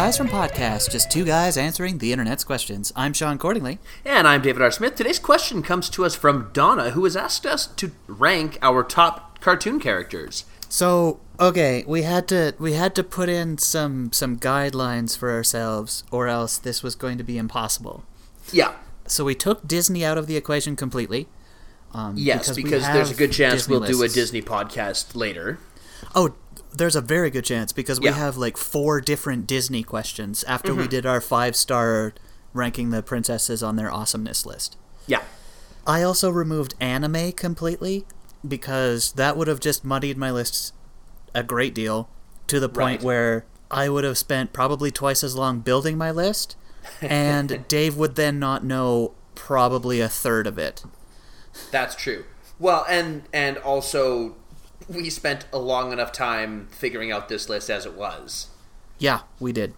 Guys from Podcast, just two guys answering the internet's questions. I'm Shaun Cordingly. And I'm David R. Smith. Today's question comes to us from Donna, who has asked us to rank our top cartoon characters. So, okay, we had to we had to put in some some guidelines for ourselves or else this was going to be impossible. Yeah. So we took Disney out of the equation completely. Um, Yes, we because, there's a good chance Disney we'll do a. Disney podcast later. Oh, there's a very good chance because we Yeah. have like four different Disney questions after Mm-hmm. we did our five star ranking the princesses on their awesomeness list. Yeah. I also removed anime completely because that would have just muddied my lists a great deal to the point Right. where I would have spent probably twice as long building my list, and Dave would then not know probably a third of it. That's true. Well, and and also we spent a long enough time figuring out this list as it was. Yeah, we did.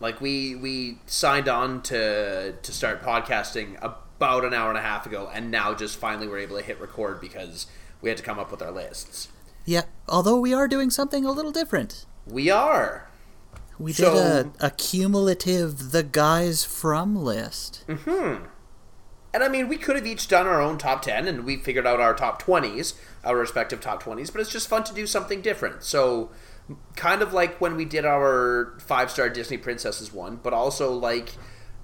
Like we we signed on to to start podcasting about an hour and a half ago, and now just finally we're able to hit record because we had to come up with our lists. Yeah, although we are doing something a little different. We are. We did So- a, a cumulative the guys from list. Mm-hmm. And I mean, we could have each done our own top 10 and we figured out our top 20s, our respective top 20s, but it's just fun to do something different. So, kind of like when we did our five star Disney Princesses one, but also like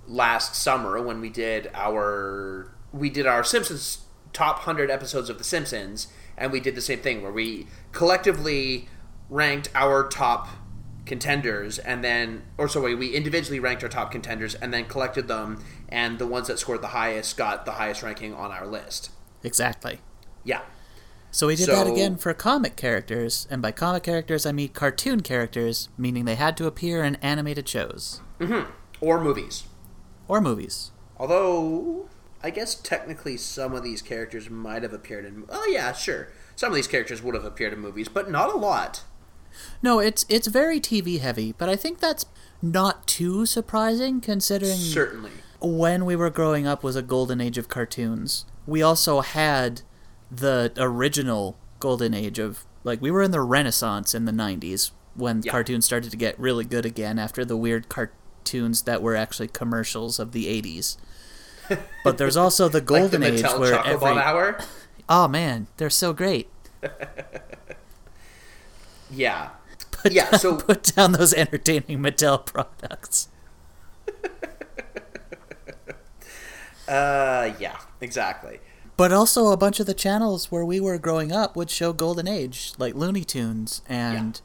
last summer when we did our we did our Simpsons top 100 episodes of The Simpsons and we did the same thing where we collectively ranked our top contenders and then or sorry we individually ranked our top contenders and then collected them and the ones that scored the highest got the highest ranking on our list. Exactly. yeah. So we did that again for comic characters, and by comic characters I mean cartoon characters, meaning they had to appear in animated shows. Mm-hmm. or movies. Or movies. although i guess technically some of these characters might have appeared in oh yeah sure. Some of these characters would have appeared in movies but not a lot. No, it's it's very TV heavy, but I think that's not too surprising considering certainly when we were growing up was a golden age of cartoons. We also had the original golden age of like we were in the renaissance in the 90s when Yeah. cartoons started to get really good again after the weird cartoons that were actually commercials of the 80s. But there's also the like the golden age where every hour Oh man, they're so great. yeah Put Yeah, down, so- put down those entertaining Mattel products. Uh yeah exactly But also a bunch of the channels where we were growing up would show Golden Age, like Looney Tunes and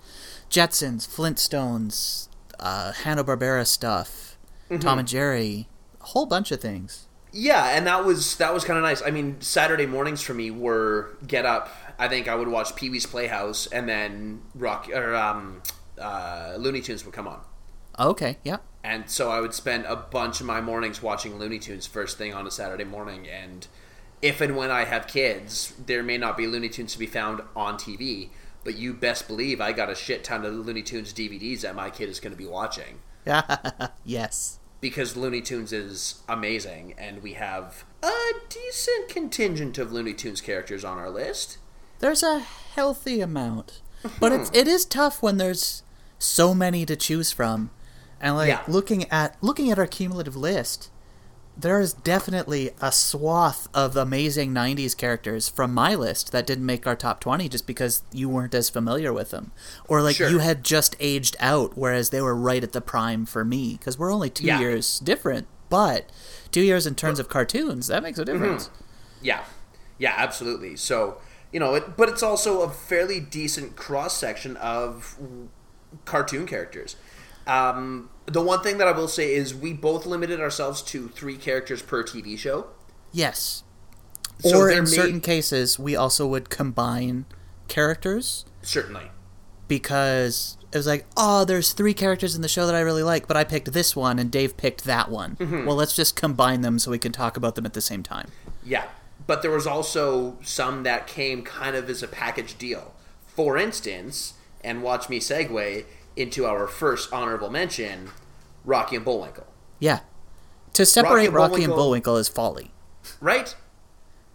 Jetsons, Flintstones, uh, Hanna Barbera stuff, Mm-hmm. Tom and Jerry, a whole bunch of things. Yeah, and that was that was kind of nice. I mean, Saturday mornings for me were get up. I think I would watch Pee Wee's Playhouse, and then Rock or um, uh, Looney Tunes would come on, Okay, yeah. And so I would spend a bunch of my mornings watching Looney Tunes first thing on a Saturday morning. And if and when I have kids, there may not be Looney Tunes to be found on TV, but you best believe I got a shit ton of Looney Tunes DVDs that my kid is going to be watching. yes. because Looney Tunes is amazing, and we have a decent contingent of Looney Tunes characters on our list. There's a healthy amount. But it's hmm. it is tough when there's so many to choose from. And like Yeah. looking at looking at our cumulative list, there is definitely a swath of amazing 90s characters from my list that didn't make our top 20 just because you weren't as familiar with them or like Sure. you had just aged out whereas they were right at the prime for me because we're only 2 Yeah. years different but 2 years in terms of cartoons that makes a mm-hmm. difference Yeah, yeah, absolutely. So you know, it, but it's also a fairly decent cross section of cartoon characters. Um, the one thing that I will say is we both limited ourselves to three characters per TV show. yes So or in may- certain cases we also would combine characters Certainly. because it was like, oh, there's three characters in the show that I really like, but I picked this one and Dave picked that one. Mm-hmm. Well, let's just combine them so we can talk about them at the same time. Yeah, but there was also some that came kind of as a package deal. For instance, and watch me segue into our first honorable mention, Rocky and Bullwinkle. Yeah. To separate and Rocky and Bullwinkle- Bullwinkle is folly. Right?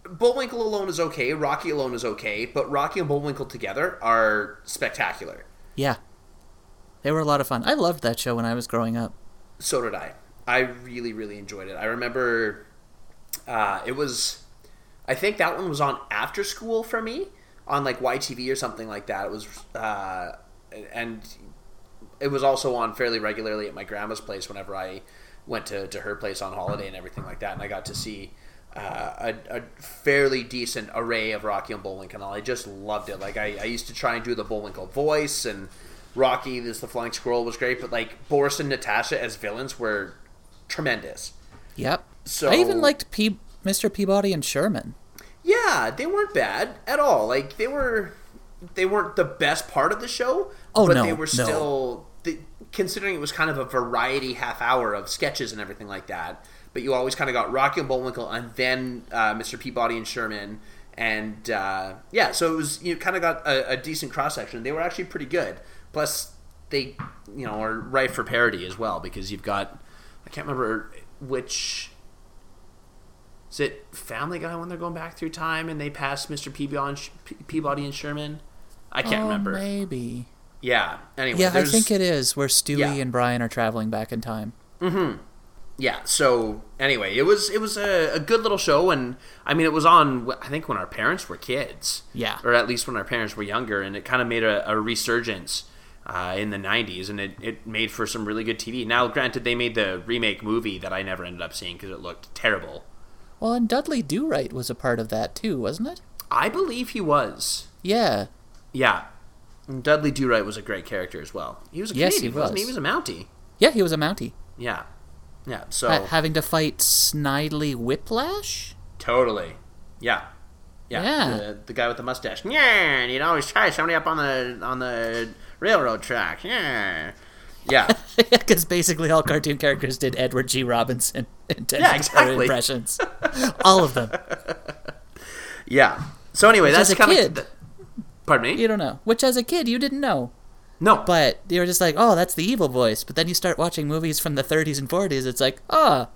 Bullwinkle alone is okay, Rocky alone is okay, but Rocky and Bullwinkle together are spectacular. Yeah. They were a lot of fun. I loved that show when I was growing up. So did I. I really, really enjoyed it. I remember uh, it was, I think that one was on after school for me on like YTV or something like that. It was, uh, and it was also on fairly regularly at my grandma's place whenever I went to, to her place on holiday and everything like that. And I got to see uh, a, a, fairly decent array of Rocky and Bullwinkle. And all. I just loved it. Like I, I used to try and do the Bullwinkle voice and Rocky, this the Flying Squirrel was great, but like Boris and Natasha as villains were tremendous. Yep. So I even liked P- Mr. Peabody and Sherman. Yeah, they weren't bad at all. Like they were, they weren't the best part of the show. Oh but no, they were no. still. They, considering it was kind of a variety half hour of sketches and everything like that, but you always kind of got Rocky and Bullwinkle and then uh, Mr. Peabody and Sherman, and uh, yeah, so it was you kind of got a, a decent cross section. They were actually pretty good. Plus, they you know are ripe for parody as well because you've got I can't remember which is it Family Guy when they're going back through time and they pass Mr. Peabody, Peabody and Sherman. I can't oh, remember. Maybe. Yeah. Anyway. Yeah, I think it is where Stewie Yeah. and Brian are traveling back in time. Mm-hmm. Yeah. So anyway, it was it was a, a good little show, and I mean, it was on I think when our parents were kids. Yeah. Or at least when our parents were younger, and it kind of made a, a resurgence. Uh, in the 90s, and it, it made for some really good TV. Now, granted, they made the remake movie that I never ended up seeing because it looked terrible. Well, and Dudley Do Right was a part of that too, wasn't it? I believe he was. Yeah. Yeah. And Dudley Do Right was a great character as well. He was a Yes, he Canadian, wasn't he? was. He was a Mountie. Yeah, he was a Mountie. Yeah. Yeah. So Ha- having to fight Snidely Whiplash? totally. Yeah. Yeah. Yeah. The, the guy with the mustache. Yeah, and he'd always try somebody up on the on the railroad track. Yeah. Yeah. Because basically all cartoon characters did Edward G. Robinson Yeah, exactly. impressions. all of them. yeah. So anyway, Which that's kind kid- of. Pardon me. You don't know. Which as a kid you didn't know. no. But you were just like, oh, that's the evil voice. But then you start watching movies from the 30s and 40s. It's like, oh,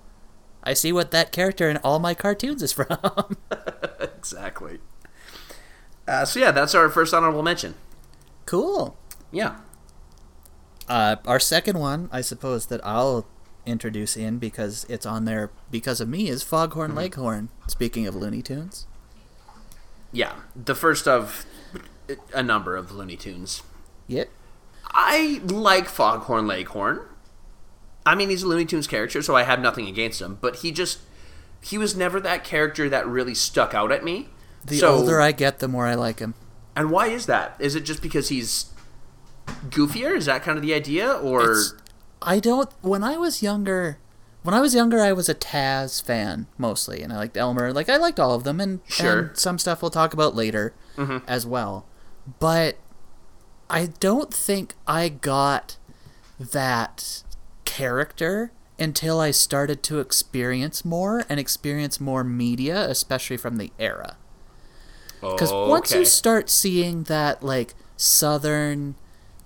I see what that character in all my cartoons is from. exactly. Uh, so yeah, that's our first honorable mention. cool. Yeah. Uh, our second one, I suppose, that I'll introduce in because it's on there because of me is Foghorn Leghorn. Speaking of Looney Tunes. Yeah. The first of a number of Looney Tunes. Yep. I like Foghorn Leghorn. I mean, he's a Looney Tunes character, so I have nothing against him. But he just he was never that character that really stuck out at me. The So- older I get, the more I like him. and why is that? Is it just because he's goofier? Is that kind of the idea, or It's- I don't. When I was younger, when I was younger, I was a Taz fan mostly, and I liked Elmer. Like I liked all of them, and, Sure. and some stuff we'll talk about later mm-hmm. as well. But I don't think I got that character until I started to experience more and experience more media, especially from the era. Because oh, once you start seeing that, like, southern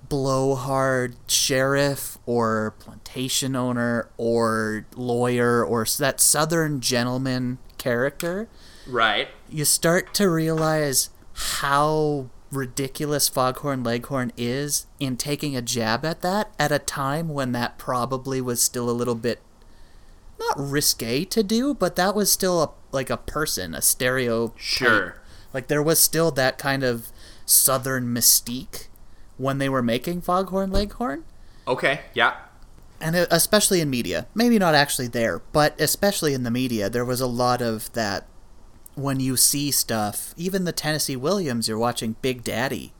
blowhard sheriff or plantation owner or lawyer or that southern gentleman character, right? you start to realize how ridiculous Foghorn Leghorn is in taking a jab at that at a time when that probably was still a little bit not risque to do, but that was still a, like a person, a stereo. Sure. Like there was still that kind of southern mystique when they were making Foghorn Leghorn. Okay. Yeah. And especially in media. Maybe not actually there, but especially in the media, there was a lot of that when you see stuff, even the Tennessee Williams, you're watching Big Daddy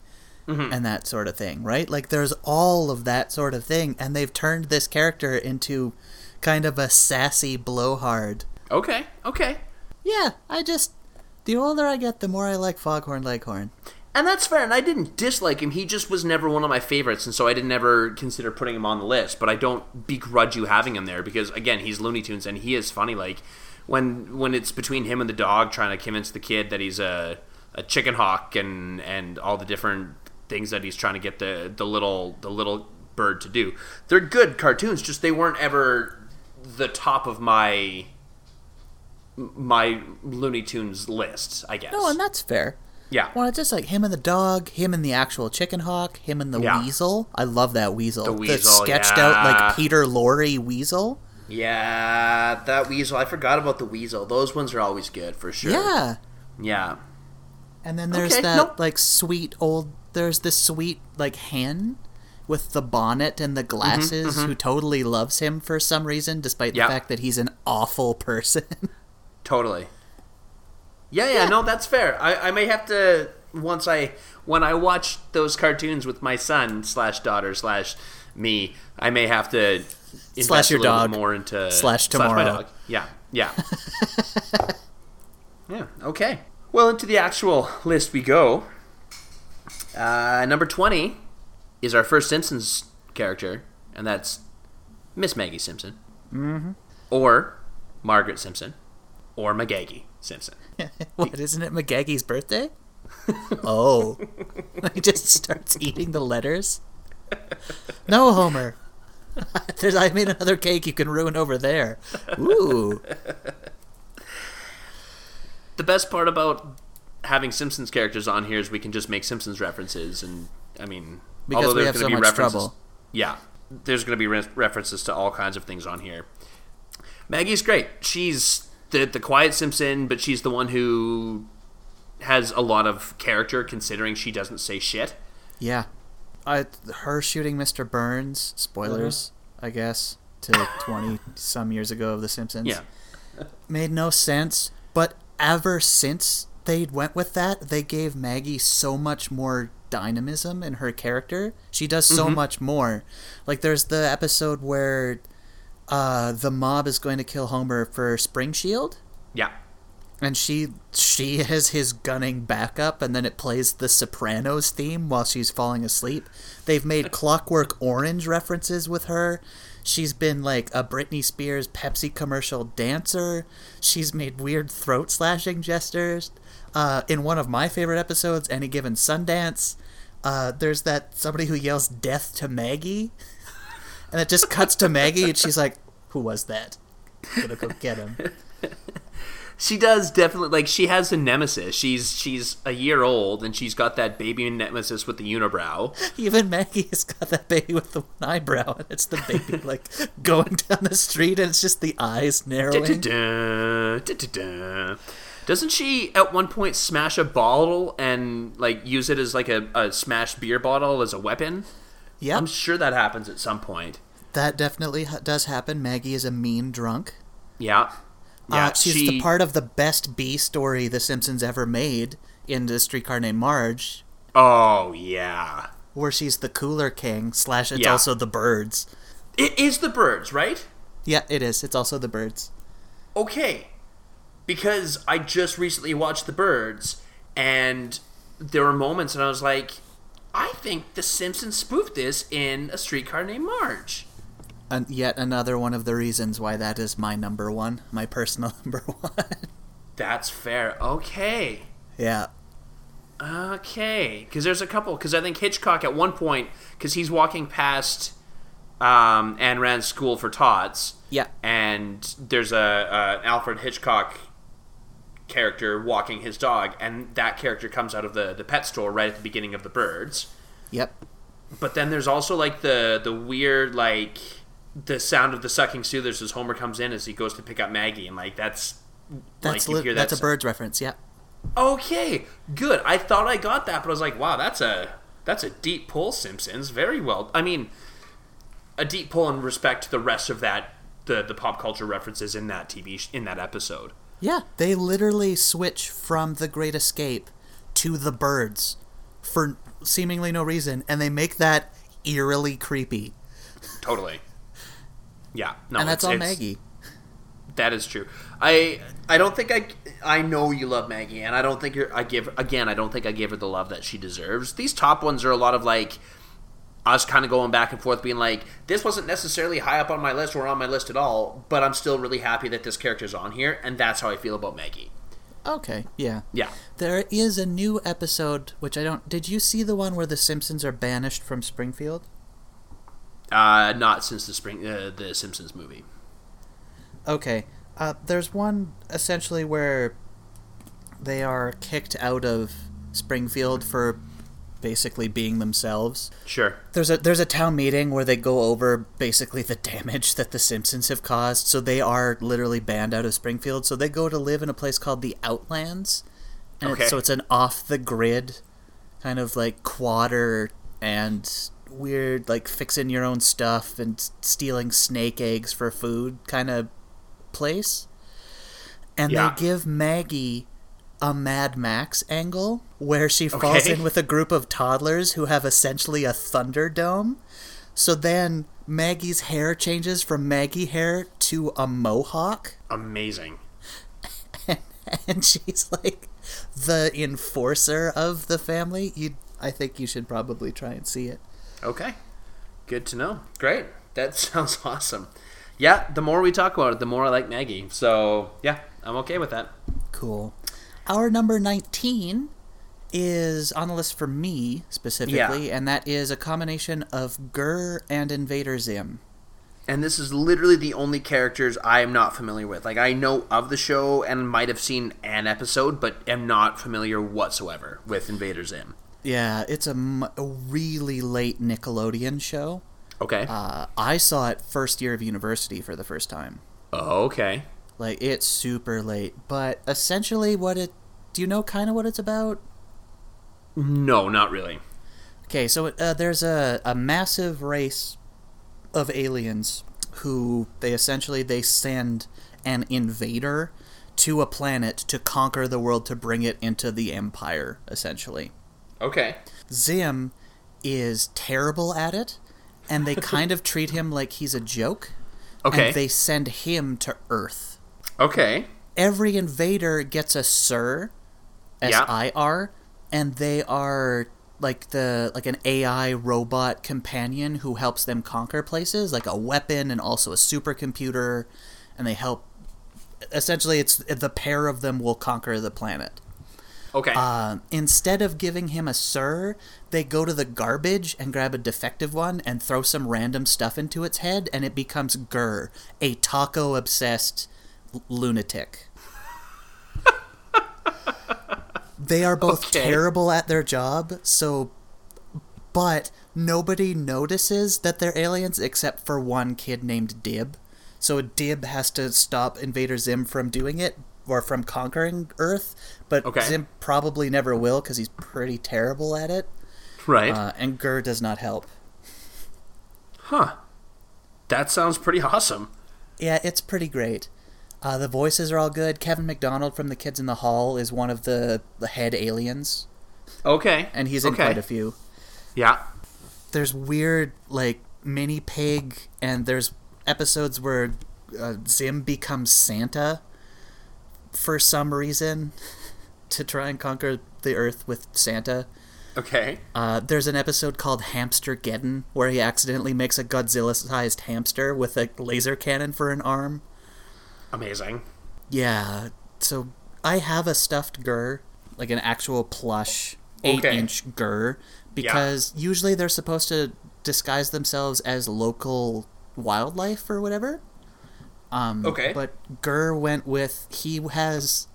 mm-hmm. and that sort of thing, right? Like there's all of that sort of thing, and they've turned this character into kind of a sassy blowhard. Okay. Okay. Yeah, I just. The older I get, the more I like Foghorn Leghorn. And that's fair, and I didn't dislike him. He just was never one of my favorites, and so I didn't ever consider putting him on the list. But I don't begrudge you having him there because, again, he's Looney Tunes, and he is funny. Like when when it's between him and the dog trying to convince the kid that he's a a chicken hawk and and all the different things that he's trying to get the the little the little bird to do. They're good cartoons, just they weren't ever the top of my my Looney Tunes list. I guess. No, and that's fair. Yeah. Well, it's just like him and the dog, him and the actual chicken hawk, him and the Yeah. weasel. I love that weasel. The weasel, sketched yeah. out like Peter Lorre weasel. Yeah, that weasel. I forgot about the weasel. Those ones are always good for sure. Yeah. Yeah. And then there's Okay, that nope. like sweet old. There's this sweet like hen with the bonnet and the mm-hmm, glasses mm-hmm. who totally loves him for some reason, despite Yeah. the fact that he's an awful person. Totally. Yeah, yeah, Yeah. no, that's fair. I, I may have to once I when I watch those cartoons with my son slash daughter slash me, I may have to invest Slash your dog. more into Slash my tomorrow. dog. Yeah, yeah, yeah. Okay. Well, into the actual list we go. Uh, number twenty is our first Simpsons character, and that's Miss Maggie Simpson, mm-hmm. or Margaret Simpson, or McGaggy Simpson. what isn't it McGaggy's birthday? oh, he just starts eating the letters. No, Homer. There's, I made another cake you can ruin over there. Ooh, the best part about having Simpsons characters on here is we can just make Simpsons references, and I mean, Because although there's gonna so be references, trouble. yeah, there's going to be re- references to all kinds of things on here. Maggie's great. She's the the quiet Simpson, but she's the one who has a lot of character, considering she doesn't say shit. yeah. I, her shooting Mr. Burns. Spoilers, Uh-huh. I guess, to twenty some years ago of The Simpsons. Yeah, made no sense. But ever since they went with that, they gave Maggie so much more dynamism in her character. She does so Mm-hmm. much more. Like there's the episode where uh, the mob is going to kill Homer for Springfield. yeah, And she she is his gunning backup, and then it plays the Sopranos theme while she's falling asleep. They've made Clockwork Orange references with her. She's been like a Britney Spears Pepsi commercial dancer. She's made weird throat slashing gestures. Uh, in one of my favorite episodes, Any Given Sundance, uh, there's that somebody who yells "Death to Maggie," and it just cuts to Maggie, and she's like, "Who was that? I'm Gonna go get him." she does definitely like she has a nemesis. She's she's a year old, and she's got that baby nemesis with the unibrow. Even Maggie has got that baby with the one eyebrow, and it's the baby like going down the street, and it's just the eyes narrowing. Da-da-da, da-da-da. Doesn't she at one point smash a bottle and like use it as like a, a smashed beer bottle as a weapon? Yeah, I'm sure that happens at some point. that definitely does happen. Maggie is a mean drunk. Yeah. Yeah, uh, she's she, the part of the best B story The Simpsons ever made in the streetcar named Marge, Oh yeah. where she's the cooler king slash it's Yeah. also the birds. It is the birds, right? Yeah, it is. It's also the birds. Okay. Because I just recently watched The Birds and there were moments and I was like, I think The Simpsons spoofed this in a streetcar named Marge. And yet another one of the reasons why that is my number one, my personal number one. That's fair. Okay. yeah. Okay, because there's a couple. Because I think Hitchcock at one point, because he's walking past um, Ayn Rand's School for Tots, Yeah. and there's a, a Alfred Hitchcock character walking his dog, and that character comes out of the the pet store right at the beginning of the Birds. Yep. But then there's also like the the weird like the sound of the sucking soothers as Homer comes in as he goes to pick up Maggie, and like that's That's like, you li- hear that's that a birds reference. Yeah. Okay, good. I thought I got that, but I was like, wow, that's a that's a deep pull, Simpsons. Very well. I mean, a deep pull in respect to the rest of that the the pop culture references in that TV sh- in that episode. Yeah, they literally switch from The Great Escape to The Birds for seemingly no reason, and they make that eerily creepy. Totally. Yeah, no, and that's it's- Maggie. That is true. I I don't think I I know you love Maggie, and I don't think you're, I give again. I don't think I gave her the love that she deserves. These top ones are a lot of like us kind of going back and forth, being like, this wasn't necessarily high up on my list or on my list at all, but I'm still really happy that this character's on here, and that's how I feel about Maggie. Okay, yeah. Yeah. There is a new episode, which I don't. Did you see the one where the Simpsons are banished from Springfield? Uh, not since the spring uh, the Simpsons movie. Okay. Uh, there's one essentially where they are kicked out of Springfield for basically being themselves. Sure. There's a there's a town meeting where they go over basically the damage that the Simpsons have caused. So they are literally banned out of Springfield. So they go to live in a place called the Outlands, and Okay. it's, so it's an off the grid kind of like quader and weird like fixing your own stuff and stealing snake eggs for food kind of place. And Yeah. they give Maggie a Mad Max angle where she falls Okay. in with a group of toddlers who have essentially a Thunderdome. So then Maggie's hair changes from Maggie hair to a mohawk, Amazing. and she's like the enforcer of the family. You, I think you should probably try and see it. Okay. Good to know. Great. That sounds awesome. Yeah, the more we talk about it, the more I like Maggie. So, yeah, I'm okay with that. Cool. Our number 19 is on the list for me specifically, and that is a combination of GIR and Invader Zim. And this is literally the only characters I am not familiar with. Like, I know of the show and might have seen an episode, but am not familiar whatsoever with Invader Zim. Yeah, it's a, m- a really late Nickelodeon show. Okay. Uh, I saw it first year of university for the first time. okay. Like, it's super late. But essentially, what it. Do you know kind of what it's about? No, not really. Okay, so uh, there's a, a massive race of aliens who they essentially they send an invader to a planet to conquer the world to bring it into the empire essentially. Okay. Zim is terrible at it and they kind of treat him like he's a joke Okay. and they send him to Earth. Okay. Every invader gets a sir S. I R and they are like the like an AI robot companion who helps them conquer places, like a weapon and also a supercomputer, and they help. Essentially, it's the pair of them will conquer the planet. Okay. Uh, instead of giving him a SIR, they go to the garbage and grab a defective one and throw some random stuff into its head, and it becomes GIR, a taco obsessed lunatic. they are both Okay. terrible at their job, so. But nobody notices that they're aliens except for one kid named Dib. So Dib has to stop Invader Zim from doing it or from conquering Earth, but Okay. Zim probably never will because he's pretty terrible at it. right. Uh, and GIR does not help. huh. That sounds pretty awesome. Yeah, it's pretty great. Uh, the voices are all good. Kevin McDonald from The Kids in the Hall is one of the, the head aliens, Okay. and he's in okay. quite a few. Yeah. There's weird, like, mini pig, and there's episodes where uh, Zim becomes Santa for some reason to try and conquer the Earth with Santa. Okay. Uh, there's an episode called Hamster Geddon where he accidentally makes a Godzilla-sized hamster with a laser cannon for an arm. Amazing. Yeah, so I have a stuffed GIR, like an actual plush Okay. eight-inch GIR, because usually they're supposed to disguise themselves as local wildlife or whatever. Um, Okay. But GIR went with he has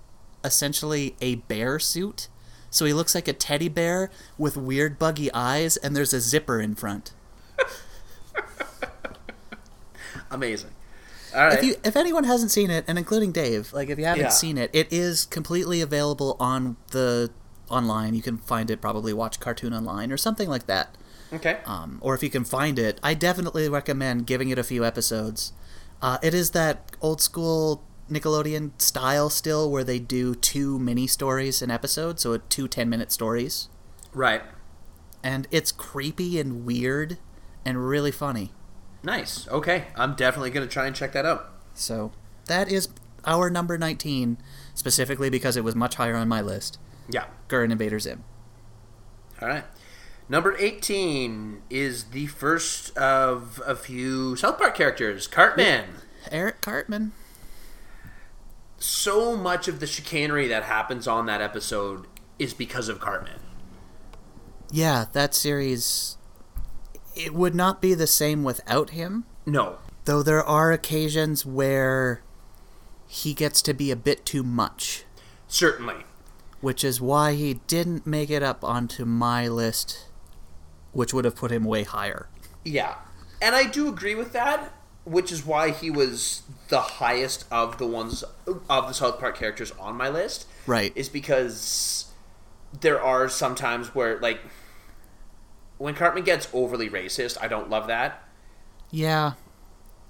essentially a bear suit, so he looks like a teddy bear with weird buggy eyes, and there's a zipper in front. Amazing. All right. If you if anyone hasn't seen it, and including Dave, like if you haven't Yeah. seen it, it is completely available on the online. You can find it probably watch Cartoon Online or something like that. okay. Um, or if you can find it, I definitely recommend giving it a few episodes. Uh, it is that old school Nickelodeon style still, where they do two mini stories an episode, so two 10 minute stories, right. and it's creepy and weird and really funny. Nice. Okay. I'm definitely going to try and check that out. So that is our number 19, specifically because it was much higher on my list. Yeah. Gurren Invader Zim. All right. Number 18 is the first of a few South Park characters, Cartman. Eric Cartman. So much of the chicanery that happens on that episode is because of Cartman. Yeah, that series. It would not be the same without him, No. though there are occasions where he gets to be a bit too much. Certainly. which is why he didn't make it up onto my list, which would have put him way higher. Yeah. And I do agree with that, which is why he was the highest of the ones of the South Park characters on my list. Right. Is because there are some times where like when Cartman gets overly racist, I don't love that. Yeah.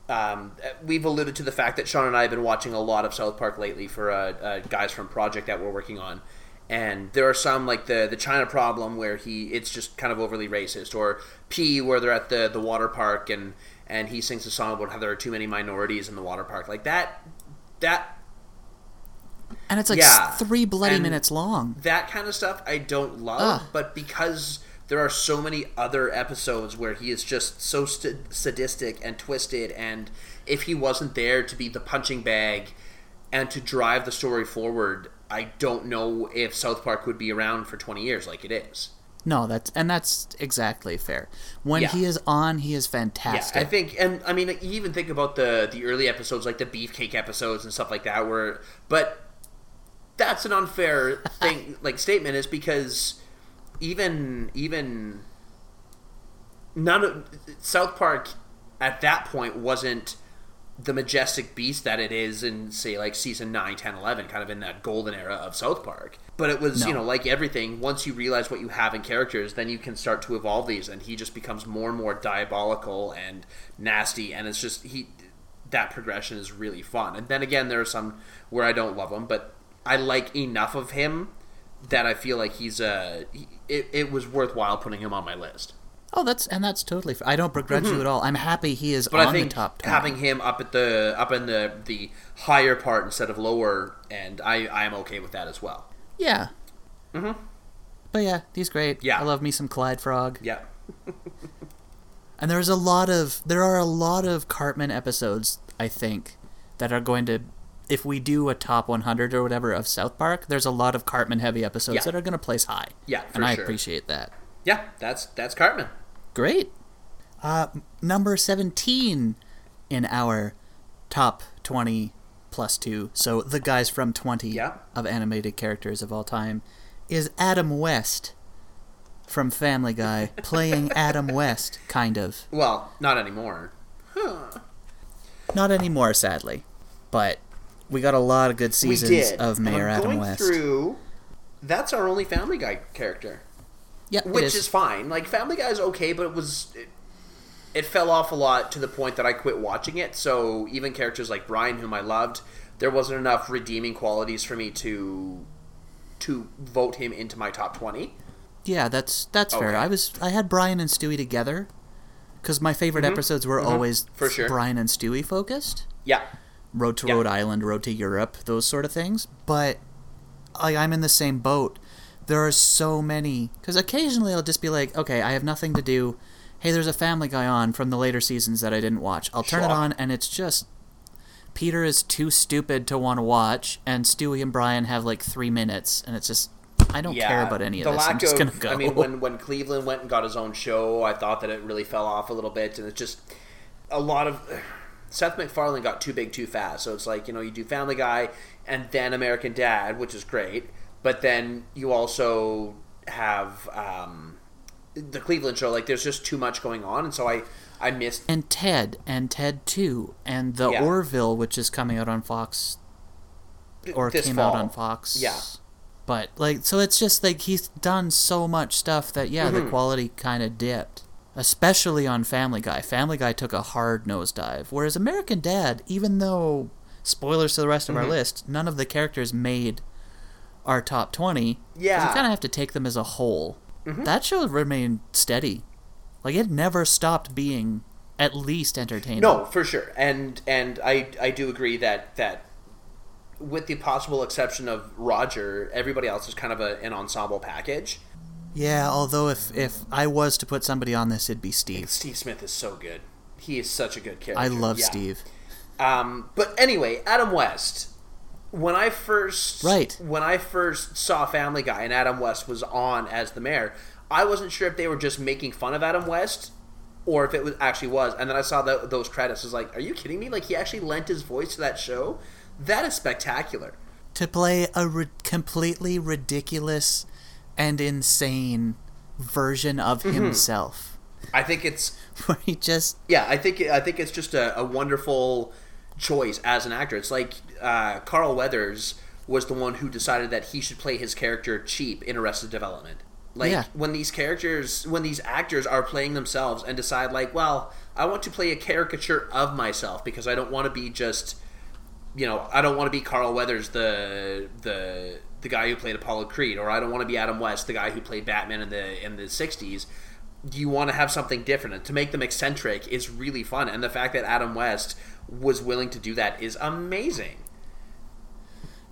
Um, we've alluded to the fact that Shaun and I have been watching a lot of South Park lately for uh, uh, guys from Project that we're working on, and there are some like the the China problem where he it's just kind of overly racist, or Pee where they're at the the water park and and he sings a song about how there are too many minorities in the water park, like that that And it's like Yeah. three bloody And- minutes long. that kind of stuff I don't love, Ugh. but because there are so many other episodes where he is just so st- sadistic and twisted, and if he wasn't there to be the punching bag and to drive the story forward, I don't know if South Park would be around for 20 years like it is. No, that's and that's exactly fair. When Yeah. he is on, he is Yeah, fantastic. I think, and I mean, you even think about the the early episodes, like the beefcake episodes and stuff like that, where, but that's an unfair thing, like statement, is because even even none of South Park at that point wasn't the majestic beast that it is in say like season 9 10 11 kind of in that golden era of south park. But it was you know like everything once you realize what you have in characters then you can start to evolve these and he just becomes more and more diabolical and nasty and it's just he that progression is really fun. And then again there are some where i don't love him but i like enough of him that i feel like he's a he, it, it was worthwhile putting him on my list oh, that's and that's totally. Fair. I don't begrudge you at all. I'm happy he is Mm-hmm. But on I think the top 20. having him up at the up in the the higher part instead of lower, and I I am okay with that as well. yeah. Mm-hmm. But yeah, he's great. Yeah. I love me some Clyde Frog. Yeah, And there's a lot of there are a lot of Cartman episodes, I think, that are going to if we do a top 100 or whatever of South Park, there's a lot of Cartman heavy episodes Yeah. that are going to place high. Yeah, and I sure. appreciate that. Yeah. That's that's Cartman. Great. Uh, number 17 in our top 20 plus 2. So the guys from 20 Yeah. of animated characters of all time is Adam West from Family Guy playing Adam West, kind of. Well, not anymore. Not anymore, sadly. But we got a lot of good seasons of Mayor Adam going West. Through, that's our only Family Guy character, Yeah, which is. is fine. Like Family Guy is okay, but it was. It, it fell off a lot to the point that I quit watching it. So even characters like Brian, whom I loved, there wasn't enough redeeming qualities for me to to vote him into my top twenty. Yeah, that's that's fair. I was I had Brian and Stewie together because my favorite episodes were always Mm-hmm. For sure. Brian and Stewie focused. Yeah, Road to Yeah. Rhode Island, Road to Europe, those sort of things. But I, I'm in the same boat. There are so many because occasionally I'll just be like, okay, I have nothing to do. Hey, there's a Family Guy on from the later seasons that I didn't watch. I'll turn it on, and it's just Peter is too stupid to want to watch, and Stewie and Brian have like three minutes, and it's just I don't yeah. care about any of this. I'm just of, gonna go. I mean, when when Cleveland went and got his own show, I thought that it really fell off a little bit, and it's just a lot of. Seth MacFarlane got too big too fast, so it's like you know you do Family Guy and then American Dad, which is great, but then you also have um, the Cleveland show. Like there's just too much going on, and so I I missed. and Ted and Ted Two and the Yeah. Orville, which is coming out on Fox or this came fall. out on Fox. Yeah. But like, so it's just like he's done so much stuff that yeah, Mm-hmm. the quality kind of dipped, especially on Family Guy. Family Guy took a hard nosedive, whereas American Dad, even though spoilers to the rest Mm-hmm. of our list, none of the characters made our top twenty. 'cause Yeah. Mm-hmm. you kind of have to take them as a whole. That show remained steady, like it never stopped being at least entertaining. No, for sure, and and I I do agree that that with the possible exception of Roger, everybody else is kind of a, an ensemble package. Yeah, although if if I was to put somebody on this, it'd be Steve. Steve Smith is so good. He is such a good character. I love Yeah. Steve. Um, but anyway, Adam West. When I first Right. when I first saw Family Guy and Adam West was on as the mayor, I wasn't sure if they were just making fun of Adam West or if it was actually was. And then I saw tho- those credits. I was like, "Are you kidding me? Like he actually lent his voice to that show? That is spectacular." to play a ri- completely ridiculous and insane version of Mm-hmm. himself, I think it's where he just yeah. I think I think it's just a, a wonderful choice as an actor. It's like uh, Carl Weathers was the one who decided that he should play his character cheap in Arrested Development. Like Yeah. when these characters, when these actors are playing themselves and decide, like, well, I want to play a caricature of myself because I don't want to be just, you know, I don't want to be Carl Weathers, the the the guy who played Apollo Creed, or I don't want to be Adam West, the guy who played Batman in the in the '60s. You want to have something different, and to make them eccentric is really fun. And the fact that Adam West was willing to do that is amazing.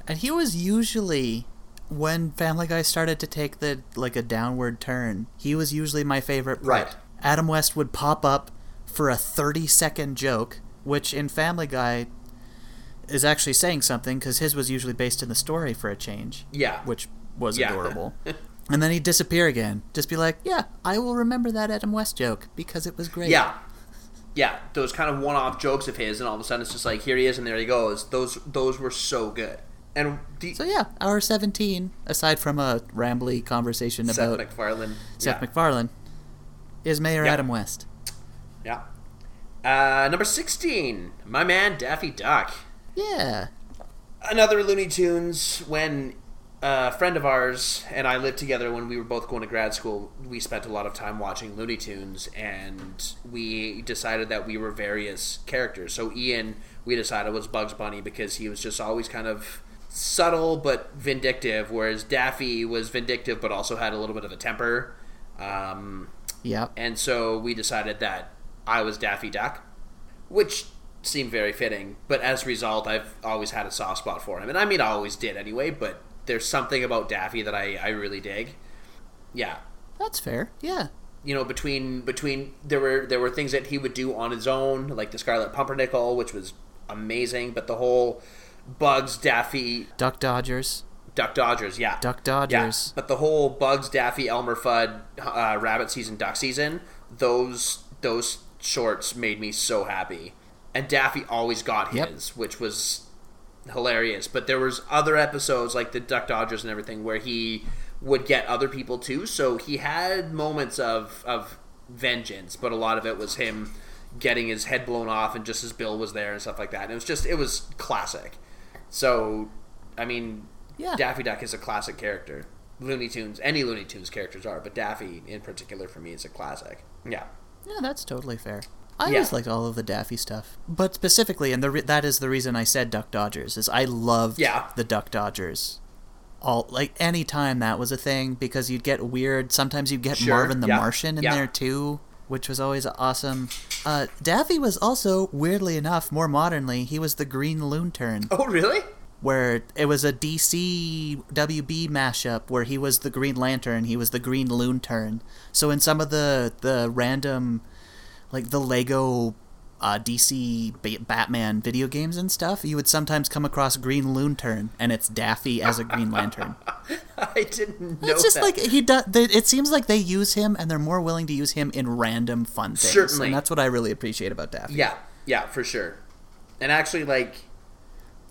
and he was usually when Family Guy started to take the like a downward turn. He was usually my favorite part. Right. Adam West would pop up for a 30 second joke, which in Family Guy is actually saying something because his was usually based in the story for a change. Yeah. Which was Yeah. adorable. and then he'd disappear again. Just be like, yeah, I will remember that Adam West joke because it was great. Yeah. Yeah, those kind of one-off jokes of his, and all of a sudden it's just like here he is, and there he goes. Those those were so good. And the, So yeah, our 17, aside from a rambly conversation Seth about MacFarlane. Seth yeah. MacFarlane, is Mayor Yeah. Adam West. Yeah. Uh, number sixteen, my man Daffy Duck. Yeah. Another Looney Tunes. When a friend of ours and I lived together when we were both going to grad school, we spent a lot of time watching Looney Tunes, and we decided that we were various characters. So Ian, we decided was Bugs Bunny because he was just always kind of subtle but vindictive, whereas Daffy was vindictive but also had a little bit of a temper. Um, Yep. and so we decided that I was Daffy Duck, which seemed very fitting. But as a result, I've always had a soft spot for him. And I mean, I always did anyway, but there's something about Daffy that I, I really dig. Yeah. That's fair. Yeah. You know, between between there were there were things that he would do on his own, like the Scarlet Pumpernickel, which was amazing, but the whole Bugs Daffy Duck Dodgers. Duck Dodgers, yeah. Duck Yeah, Dodgers. but the whole Bugs, Daffy, Elmer Fudd, uh, Rabbit season, Duck season, those those shorts made me so happy. And Daffy always got Yep. his, which was hilarious. But there was other episodes like the Duck Dodgers and everything where he would get other people too. So he had moments of of vengeance, but a lot of it was him getting his head blown off and just his bill was there and stuff like that. And it was just it was classic. So, I mean, Yeah. Daffy Duck is a classic character. Looney Tunes, any Looney Tunes characters are, but Daffy in particular for me is a classic. Yeah. Yeah, that's totally fair. I Yeah. always liked all of the Daffy stuff, but specifically, and the re- that is the reason I said Duck Dodgers is I loved Yeah. the Duck Dodgers. All like any time that was a thing because you'd get weird. Sometimes you'd get Sure, Marvin the yeah, Martian in there too, which was always awesome. Uh, Daffy was also weirdly enough more modernly. He was the Green Loontern. Oh, really? where it was a DC WB mashup where he was the Green Lantern, he was the Green Loontern. So in some of the the random, like the Lego uh, DC ba- Batman video games and stuff, you would sometimes come across Green Loontern, and it's Daffy as a Green Lantern. I didn't know it's just that. like he does. They, it seems like they use him, and they're more willing to use him in random fun things. Certainly. and that's what I really appreciate about Daffy. Yeah, yeah, for sure. And actually, like,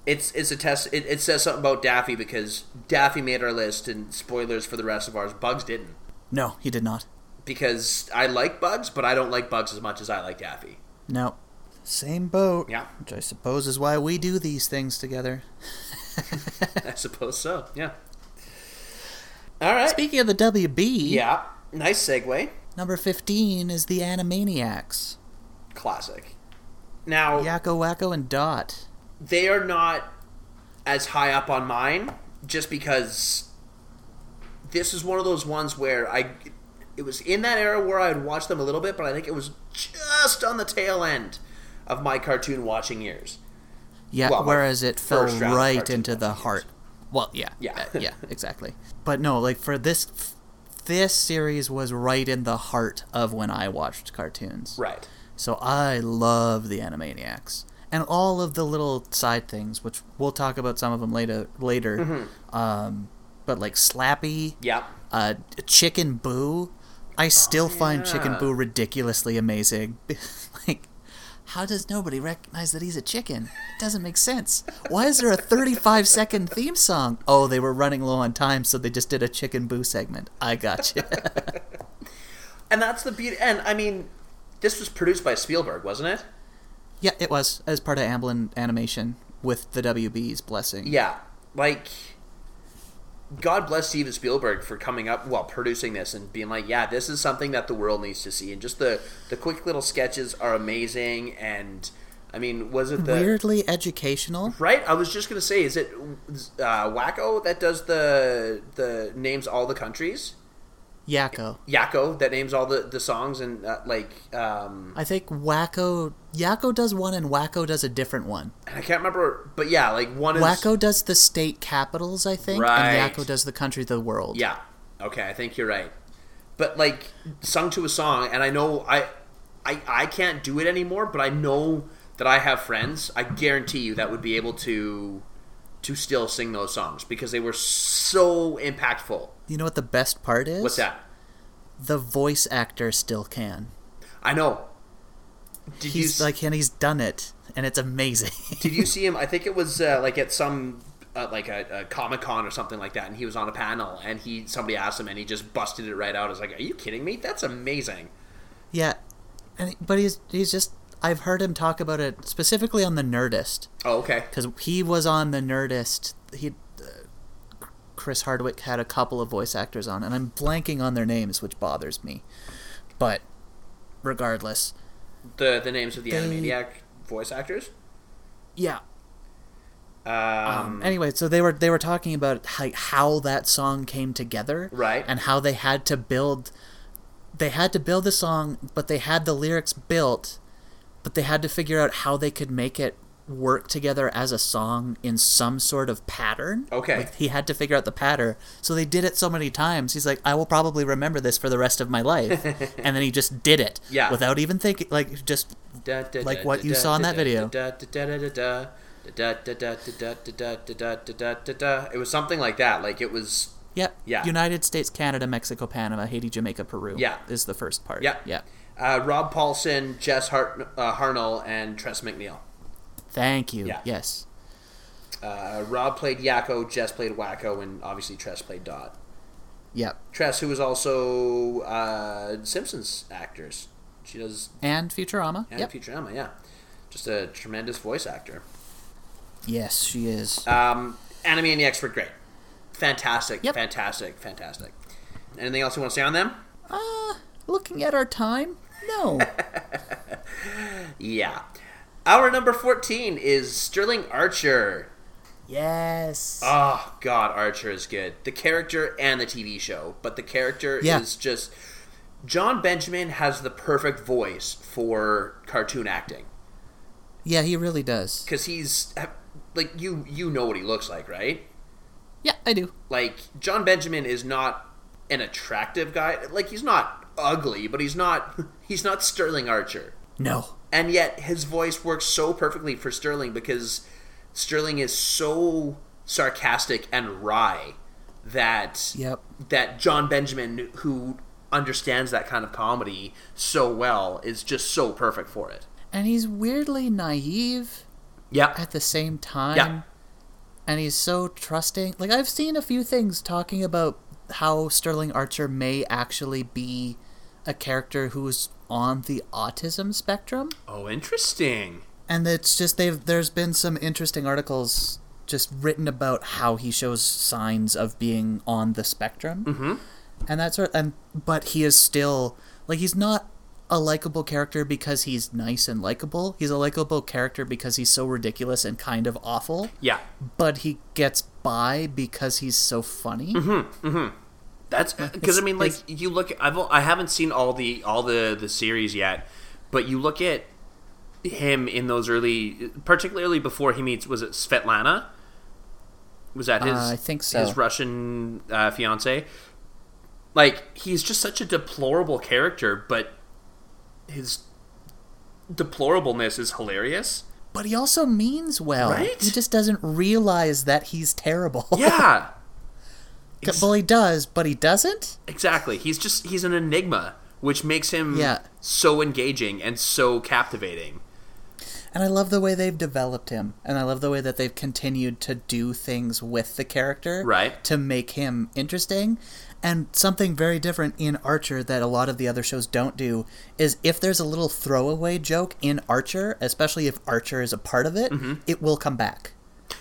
it's it's a test. It, it says something about Daffy because Daffy made our list, and spoilers for the rest of ours. Bugs didn't No, he did not. Because I like Bugs, but I don't like Bugs as much as I like Daffy. No. Same boat. Yeah. Which I suppose is why we do these things together. I suppose so. Yeah. All right. Speaking of the WB, yeah. Nice segue. number 15 is the Animaniacs. Classic. Now Yakko, Wakko, and Dot. they are not as high up on mine just because this is one of those ones where I it was in that era where I'd watch them a little bit, but I think it was just on the tail end of my cartoon watching years. Yeah, Well, whereas it fell right into the heart. Well, yeah. Yeah. uh, yeah, exactly. But no, like for this this series was right in the heart of when I watched cartoons. Right. So I love the Animaniacs and all of the little side things, which we'll talk about some of them later. Later, Mm-hmm. um, but like Slappy, Yeah. uh, Chicken Boo. I still find Chicken. Boo ridiculously amazing. like, how does nobody recognize that he's a chicken? It doesn't make sense. Why is there a 35 second theme song? Oh, they were running low on time, so they just did a chicken boo segment. I got you. And that's the beauty. And I mean, this was produced by Spielberg, wasn't it? yeah, it was as part of Amblin Animation with the WB's blessing. Yeah. Like, God bless Steven Spielberg for coming up, well, producing this and being like, yeah, this is something that the world needs to see. And just the, the quick little sketches are amazing. And, I mean, was it the. Weirdly educational. Right? I was just going to say, is it uh, Wakko that does the the names all the countries? Yakko. Yakko that names all the, the songs and, uh, like, um, I think Wakko. Yakko does one and Wakko does a different one. I can't remember, but yeah, like one is. Wakko does the state capitals, I think, Right. and Yakko does the country of the world. Yeah. Okay, I think you're right. But like sung to a song, and I know I, I, I can't do it anymore. But I know that I have friends. I guarantee you that would be able to, to still sing those songs because they were so impactful. You know what the best part is? What's that? The voice actor still can. I know. Did He's you like, and he's done it, and it's amazing. did you see him? I think it was uh, like at some. Uh, like a, a Comic Con or something like that, and he was on a panel, and he somebody asked him, and he just busted it right out. I was like, "Are you kidding me? That's amazing!" yeah, and but he's he's just. I've heard him talk about it specifically on the Nerdist Oh, okay. because he was on the Nerdist. He, uh, Chris Hardwick had a couple of voice actors on, and I'm blanking on their names, which bothers me. But regardless, The the names of the They- Animaniac voice actors. yeah. Um, Um, anyway, so they were they were talking about how, how that song came together, Right. And how they had to build, they had to build the song, but they had the lyrics built, but they had to figure out how they could make it work together as a song in some sort of pattern. Okay. Like he had to figure out the pattern. So they did it so many times. He's like, I will probably remember this for the rest of my life. and then he just did it. Yeah. Without even thinking, like, just da, da, like da, what you saw in that video. It was something like that. Like it was. Yep. Yeah. United States, Canada, Mexico, Panama, Haiti, Jamaica, Peru. Yeah. Is the first part. Yeah. Yeah. Uh, Rob Paulsen, Jess Hart, uh, Harnell, and Tress MacNeille. Thank you. Yeah. Yes. Uh, Rob played Yakko, Jess played Wakko, and obviously Tress played Dot. Yep. Tress, who was also uh, Simpsons actors. She does And Futurama. and yep. Futurama, yeah. Just a tremendous voice actor. yes, she is. Um, Animaniacs were great. Fantastic, Yep. fantastic, fantastic. Anything else you want to say on them? Uh, looking at our time, no. Yeah. Our number 14 is Sterling Archer. yes. Oh, God, Archer is good. The character and the TV show, but the character Yeah. is just. Jon Benjamin has the perfect voice for cartoon acting. yeah, he really does. Because he's. Like, you, you know what he looks like, right? Yeah, I do. like Jon Benjamin is not an attractive guy. Like he's not ugly, but he's not he's not Sterling Archer. No. And yet his voice works so perfectly for Sterling because Sterling is so sarcastic and wry that Yep. that Jon Benjamin who understands that kind of comedy so well is just so perfect for it. And he's weirdly naive Yeah. at the same time. Yeah. And he's so trusting. Like I've seen a few things talking about how Sterling Archer may actually be a character who's on the autism spectrum. Oh, interesting. and it's just they've there's been some interesting articles just written about how he shows signs of being on the spectrum mm-hmm. and that's sort and but he is still like he's not a likable character because he's nice and likable he's a likable character because he's so ridiculous and kind of awful Yeah. but he gets by because he's so funny That's because I mean, like you look. I've I haven't seen all the all the the series yet, but you look at him in those early, particularly before he meets. Was it Svetlana? Was that his? Uh, I think so. His Russian uh, fiance. Like he's just such a deplorable character, but his deplorableness is hilarious. But he also means well Right? he just doesn't realize that he's terrible Yeah, Ex- well he does but he doesn't exactly. He's just he's an enigma, which makes him Yeah. so engaging and so captivating. And I love the way they've developed him, and I love the way that they've continued to do things with the character, Right. to make him interesting. And something very different in Archer that a lot of the other shows don't do is if there's a little throwaway joke in Archer, especially if Archer is a part of it, Mm-hmm. it will come back.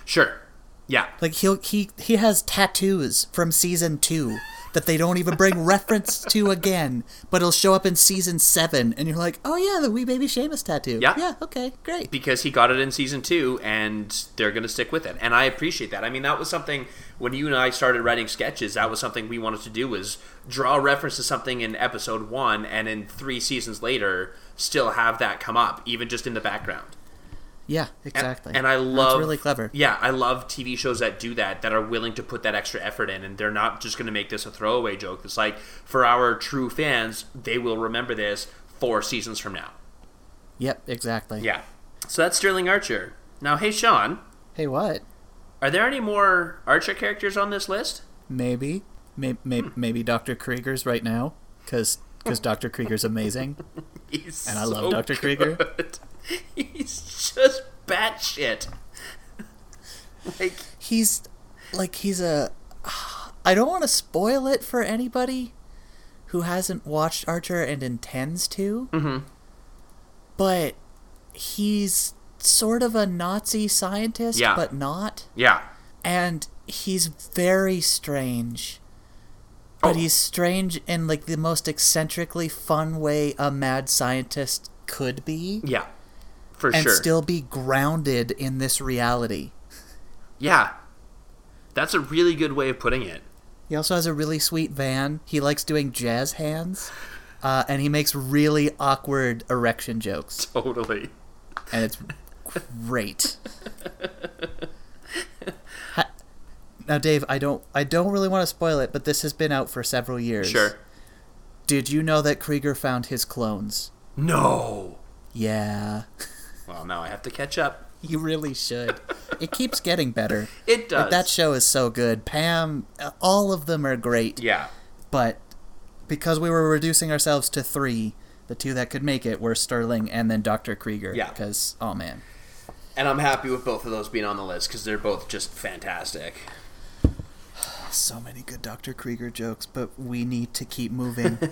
Sure. Yeah. Like he'll he he has tattoos from season two that they don't even bring reference to again, but it'll show up in season seven, and you're like, oh yeah, the wee baby Seamus tattoo. Yeah. yeah, okay, great. because he got it in season two and they're going to stick with it and i appreciate that i mean that was something when you and i started writing sketches that was something we wanted to do was draw a reference to something in episode one and in three seasons later still have that come up even just in the background Yeah, exactly. and i love That's really clever. yeah i love tv shows that do that that are willing to put that extra effort in and they're not just going to make this a throwaway joke it's like for our true fans they will remember this four seasons from now Yep, exactly. yeah so that's sterling archer now hey Shaun Hey, what? Are there any more Archer characters on this list? Maybe, hmm. maybe, maybe, maybe Dr. Krieger's right now, because because Dr. Krieger's amazing. He's And I love so Dr. Krieger. He's just batshit. like, He's like he's a. I don't want to spoil it for anybody who hasn't watched Archer and intends to. mm-hmm. but he's sort of a Nazi scientist, Yeah. but not. yeah, And he's very strange. But Oh. he's strange in like the most eccentrically fun way a mad scientist could be. yeah, for and sure. still be grounded in this reality. yeah, that's a really good way of putting it. He also has a really sweet van. He likes doing jazz hands. Uh, and he makes really awkward erection jokes. Totally. and it's great. Now, Dave, I don't, I don't really want to spoil it, but this has been out for several years. Sure. Did you know that Krieger found his clones? No. Yeah, Well, now I have to catch up. you really should. it keeps getting better. It does. Like, that show is so good. Pam, uh, all of them are great. yeah. But because we were reducing ourselves to three, the two that could make it were Sterling and then Dr. Krieger. Yeah. Because, oh man. And I'm happy with both of those being on the list because they're both just fantastic. So many good Dr. Krieger jokes, but we need to keep moving.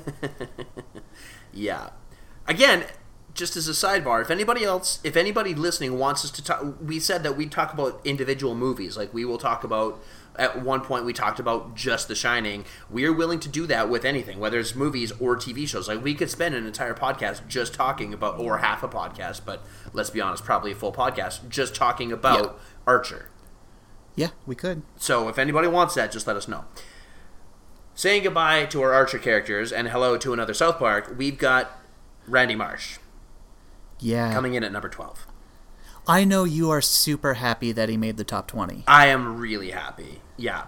Yeah. Again, just as a sidebar, if anybody else, if anybody listening wants us to talk, we said that we talk about individual movies. Like we will talk about. At one point, we talked about just The Shining. We are willing to do that with anything, whether it's movies or TV shows. Like we could spend an entire podcast just talking about, or half a podcast, but let's be honest, probably a full podcast, just talking about Yeah. Archer. yeah, we could. So if anybody wants that, just let us know. Saying goodbye to our Archer characters and hello to another South Park, we've got Randy Marsh Yeah. coming in at number 12. I know you are super happy that he made the top 20. I am really happy. Yeah.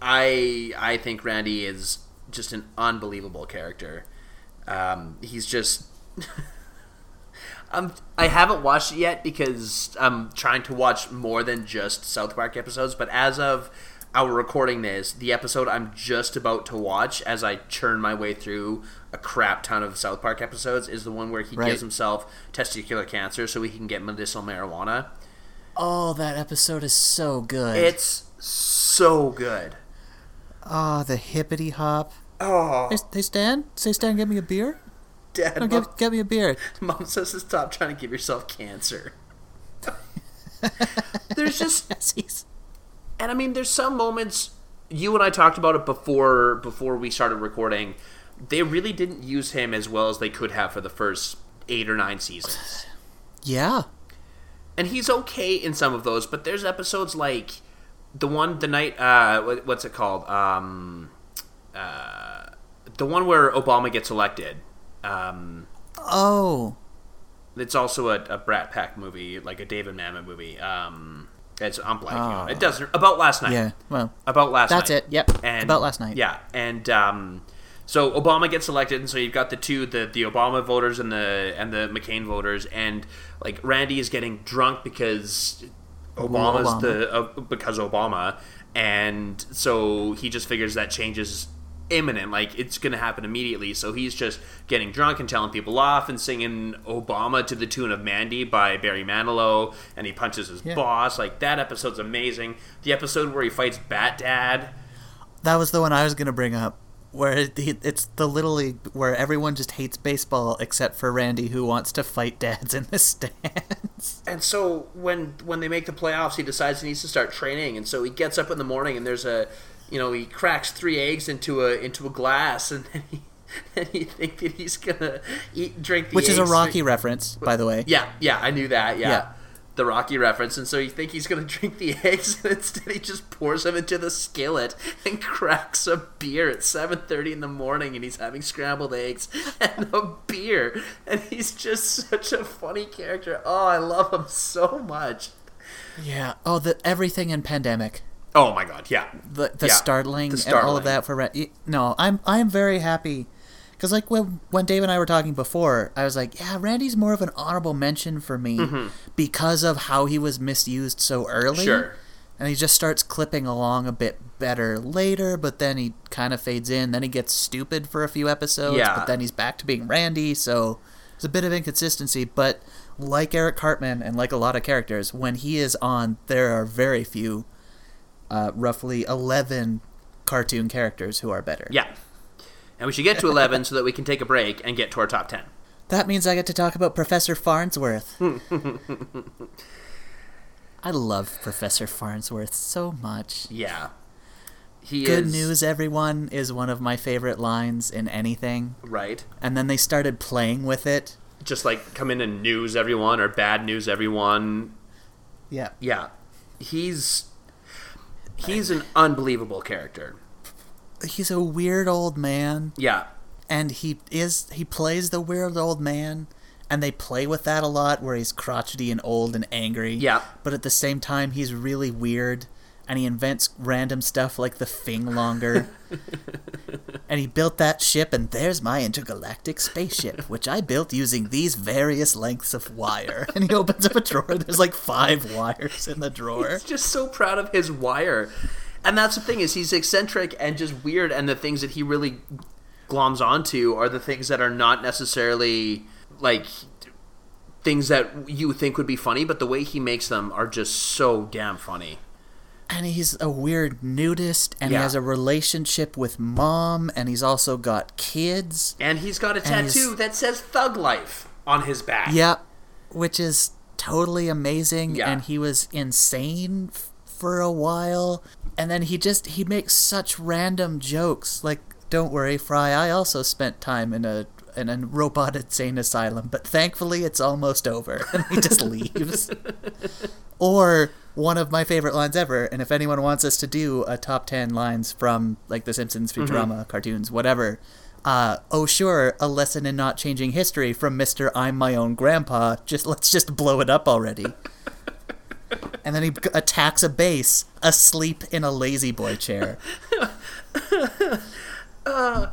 I I think Randy is just an unbelievable character. Um, he's just um, I haven't watched it yet because I'm trying to watch more than just South Park episodes, but as of our recording this, the episode I'm just about to watch as I churn my way through a crap ton of South Park episodes is the one where he Right. gives himself testicular cancer so he can get medicinal marijuana. Oh, that episode is so good. It's so good. oh, the hippity hop. Oh, Hey, hey, Stan? Say, Stan, get me a beer? Dad, No, mom, get, get me a beer. mom says to stop trying to give yourself cancer. there's just, Yes, and I mean, there's some moments. You and I talked about it before before we started recording. They really didn't use him as well as they could have for the first eight or nine seasons. Yeah. and he's okay in some of those, but there's episodes like the one the night uh what's it called um uh the one where Obama gets elected. Um, Oh. it's also a, a Brat Pack movie, like a David Mamet movie. Um, it's I'm blanking on it. Doesn't about last night. Yeah. Well, About last that's night. it. Yep. And About last night. Yeah, and um, so Obama gets elected, and so you've got the two, the the Obama voters and the and the McCain voters, and like Randy is getting drunk because Obama's Obama. the uh, because Obama, and so he just figures that changes imminent, like it's going to happen immediately. So he's just getting drunk and telling people off and singing Obama to the tune of Mandy by Barry Manilow, and he punches his Yeah. boss. Like that episode's amazing. The episode where he fights Bat Dad. That was the one I was going to bring up, where it, it's the Little League where everyone just hates baseball except for Randy, who wants to fight dads in the stands. And so when when they make the playoffs, he decides he needs to start training, and so he gets up in the morning and there's a, you know, he cracks three eggs into a into a glass, and then he and you think that he's gonna eat drink the Which is a. Rocky reference, by the way. Yeah, yeah, I knew that. Yeah. Yeah. The Rocky reference, and so you think he's gonna drink the eggs, and instead he just pours them into the skillet and cracks a beer at seven thirty in the morning, and he's having scrambled eggs and a beer, and he's just such a funny character. Oh, I love him so much. Yeah. Oh, the everything in pandemic. Oh my god, yeah, the the Yeah, startling, the and all of that for Ren- y- no i'm i'm very happy because like when when dave and i were talking before i was like yeah randy's more of an honorable mention for me because of how he was misused so early Mm-hmm. Sure. and he just starts clipping along a bit better later but then he kind of fades in then he gets stupid for a few episodes Yeah. but then he's back to being randy so there's a bit of inconsistency but like eric cartman and like a lot of characters when he is on there are very few uh, roughly 11 cartoon characters who are better. yeah. And we should get to eleven so that we can take a break and get to our top ten. That means I get to talk about Professor Farnsworth. I love Professor Farnsworth so much. Yeah, he Good is news, everyone, is one of my favorite lines in anything. right? And then they started playing with it. Just like come in and news everyone or bad news everyone. Yeah. Yeah, he's he's an unbelievable character. He's a weird old man, Yeah, and he is he plays the weird old man and they play with that a lot where he's crotchety and old and angry Yeah. but at the same time he's really weird and he invents random stuff like the Finglonger. and he built that ship, and there's my intergalactic spaceship, which I built using these various lengths of wire. And he opens up a drawer, there's like five wires in the drawer. He's just so proud of his wire. And that's the thing is he's eccentric and just weird and the things that he really gloms onto are the things that are not necessarily like things that you think would be funny, but the way he makes them are just so damn funny. And he's a weird nudist, and Yeah. he has a relationship with mom, and he's also got kids. And he's got a tattoo that says Thug Life on his back. Yeah, which is totally amazing. Yeah. And he was insane for a while, and then he just he makes such random jokes. Like, don't worry, Fry. I also spent time in a in a robot insane asylum, but thankfully it's almost over. And he just leaves. Or one of my favorite lines ever, and if anyone wants us to do a top 10 lines from like The Simpsons, Futurama, cartoons, whatever, uh, oh sure, a lesson in not changing history from Mr. I'm my own grandpa. Just let's just blow it up already. and then he attacks a base asleep in a lazy boy chair. Uh,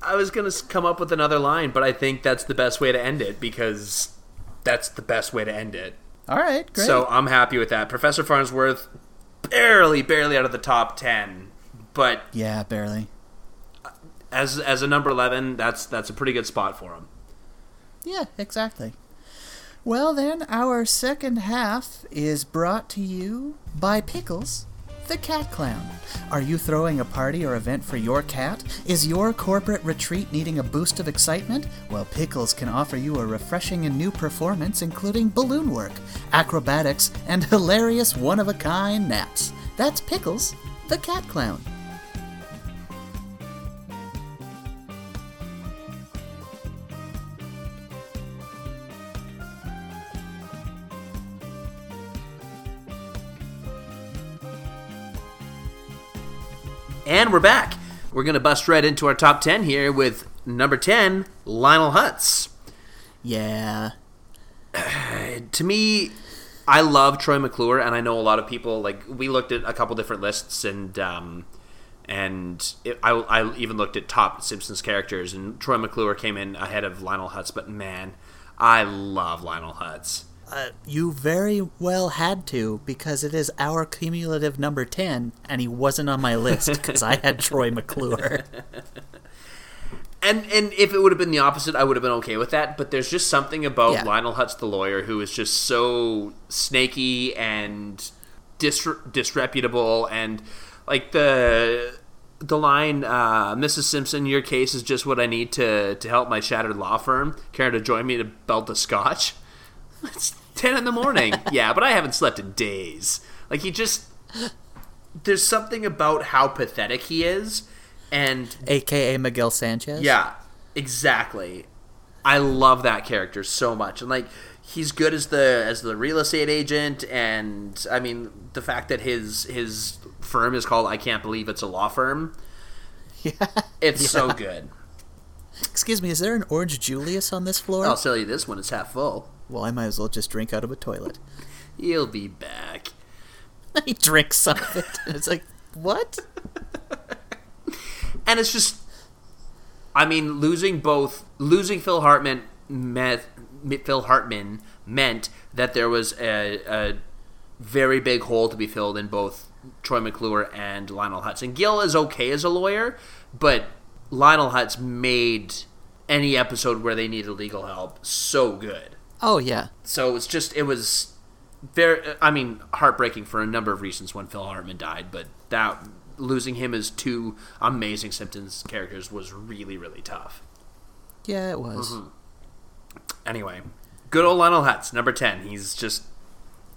I was going to come up with another line, but I think that's the best way to end it because that's the best way to end it. All right, great. So I'm happy with that. Professor Farnsworth, barely, barely out of the top ten, but yeah, barely. as as a number eleven, that's that's a pretty good spot for him. Yeah, exactly. Well, then, our second half is brought to you by Pickles, the cat clown. Are you throwing a party or event for your cat? Is your corporate retreat needing a boost of excitement? Well, Pickles can offer you a refreshing and new performance, including balloon work, acrobatics, and hilarious one of a kind naps. That's Pickles, the cat clown. And we're back. We're gonna bust right into our top ten here with number ten, Lionel Hutz. Yeah. To me, I love Troy McClure, and I know a lot of people like we looked at a couple different lists, and um, and it, I, I even looked at top Simpsons characters, and Troy McClure came in ahead of Lionel Hutz. But man, I love Lionel Hutz. Uh, you very well had to because it is our cumulative number 10 and he wasn't on my list because I had Troy McClure. And and if it would have been the opposite, I would have been okay with that. But there's just something about Yeah. Lionel Hutz, the lawyer, who is just so snaky and dis- disreputable, and like the the line, uh, "Mrs. Simpson, your case is just what I need to to help my shattered law firm. Care to join me to belt the scotch?" It's ten in the morning. yeah, but I haven't slept in days. Like he just there's something about how pathetic he is, and AKA Miguel Sanchez. yeah, exactly. I love that character so much, and like he's good as the as the real estate agent, and I mean the fact that his his firm is called I can't believe it's a law firm. Yeah. It's so good. Excuse me, is there an Orange Julius on this floor? I'll tell you this one is half full. Well, I might as well just drink out of a toilet. He'll be back. he drinks some of it. And it's like, what? and it's just I mean losing both losing Phil Hartman meant Phil Hartman meant that there was a, a very big hole to be filled in both Troy McClure and Lionel Hutz. And Gil is okay as a lawyer, but Lionel Hutz made any episode where they needed legal help so good. Oh, yeah. So it was just it was very I mean heartbreaking for a number of reasons when Phil Hartman died, but that losing him as two amazing Simpsons characters was really really tough. Yeah, it was. Mm-hmm. Anyway, good old Lionel Hutz, number 10. He's just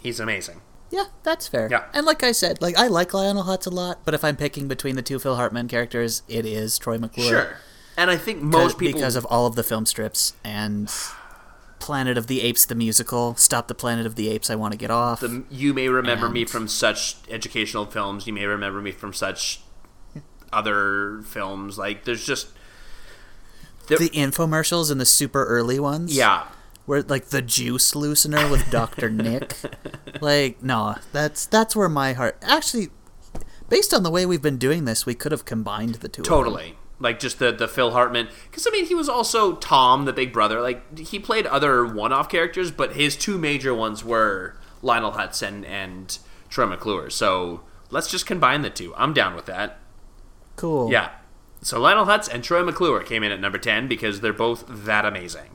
he's amazing. Yeah, that's fair. Yeah. And like I said, like I like Lionel Hutz a lot, but if I'm picking between the two Phil Hartman characters, it is Troy McClure. Sure. And I think most people because of all of the film strips and Planet of the Apes the musical, Stop the Planet of the Apes, I want to get off. the, you may remember me from such educational films, you may remember me from such other films like there's just the infomercials and the super early ones. yeah, Where like the juice loosener with Dr. Nick. Like, no, that's that's where my heart actually based on the way we've been doing this, we could have combined the two. of. Totally. Like just the the Phil Hartman, because I mean he was also Tom, the big brother. Like he played other one-off characters, but his two major ones were Lionel Hutz and and Troy McClure. So let's just combine the two. I'm down with that. Cool. Yeah. So Lionel Hutz and Troy McClure came in at number ten because they're both that amazing.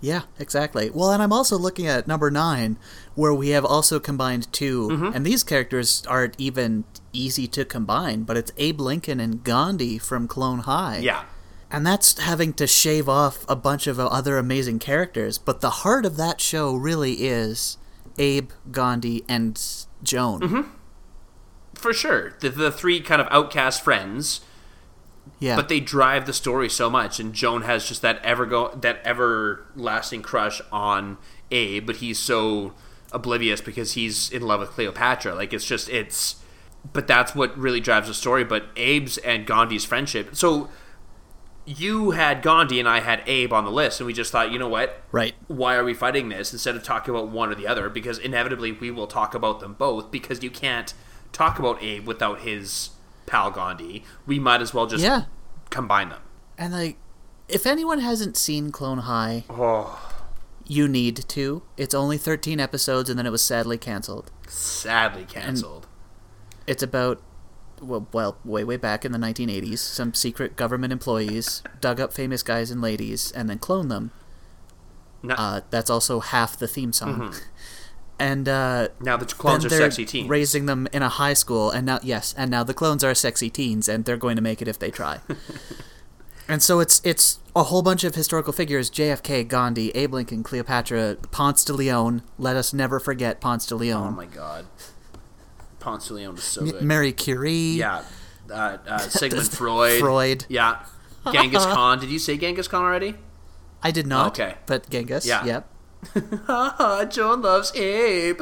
Yeah, exactly. Well, and I'm also looking at number nine, where we have also combined 2 Mm-hmm. and these characters aren't even easy to combine, but it's Abe Lincoln and Gandhi from Clone High. Yeah. And that's having to shave off a bunch of other amazing characters, but the heart of that show really is Abe, Gandhi, and Joan. Mm-hmm. For sure. The the three kind of outcast friends Yeah. but they drive the story so much and joan has just that ever go that everlasting crush on abe but he's so oblivious because he's in love with cleopatra. Like it's just it's but that's what really drives the story. But abe's and gandhi's friendship so you had gandhi and i had abe on the list and we just thought you know what? Right. why are we fighting this instead of talking about one or the other? Because inevitably we will talk about them both because you can't talk about abe without his pal gandhi. We might as well just Yeah. combine them. And like, if anyone hasn't seen Clone High, oh you need to. It's only 13 episodes, and then it was sadly canceled. sadly canceled It's about, well, well, way, way back in the 1980s, some secret government employees dug up famous guys and ladies and then cloned them. now, Uh, that's also half the theme song. Mm-hmm. And uh, now the clones are sexy teens raising them in a high school, and now yes, and now the clones are sexy teens, and they're going to make it if they try. and so it's it's a whole bunch of historical figures: JFK, Gandhi, Abe Lincoln, Cleopatra, Ponce de Leon. Let us never forget Ponce de Leon. oh my god ponce de leon is so M- good Mary Curie. yeah uh, uh, sigmund freud Freud. yeah genghis khan did you say genghis khan already I did not. Okay. But Genghis. Yeah. Yep. joan loves abe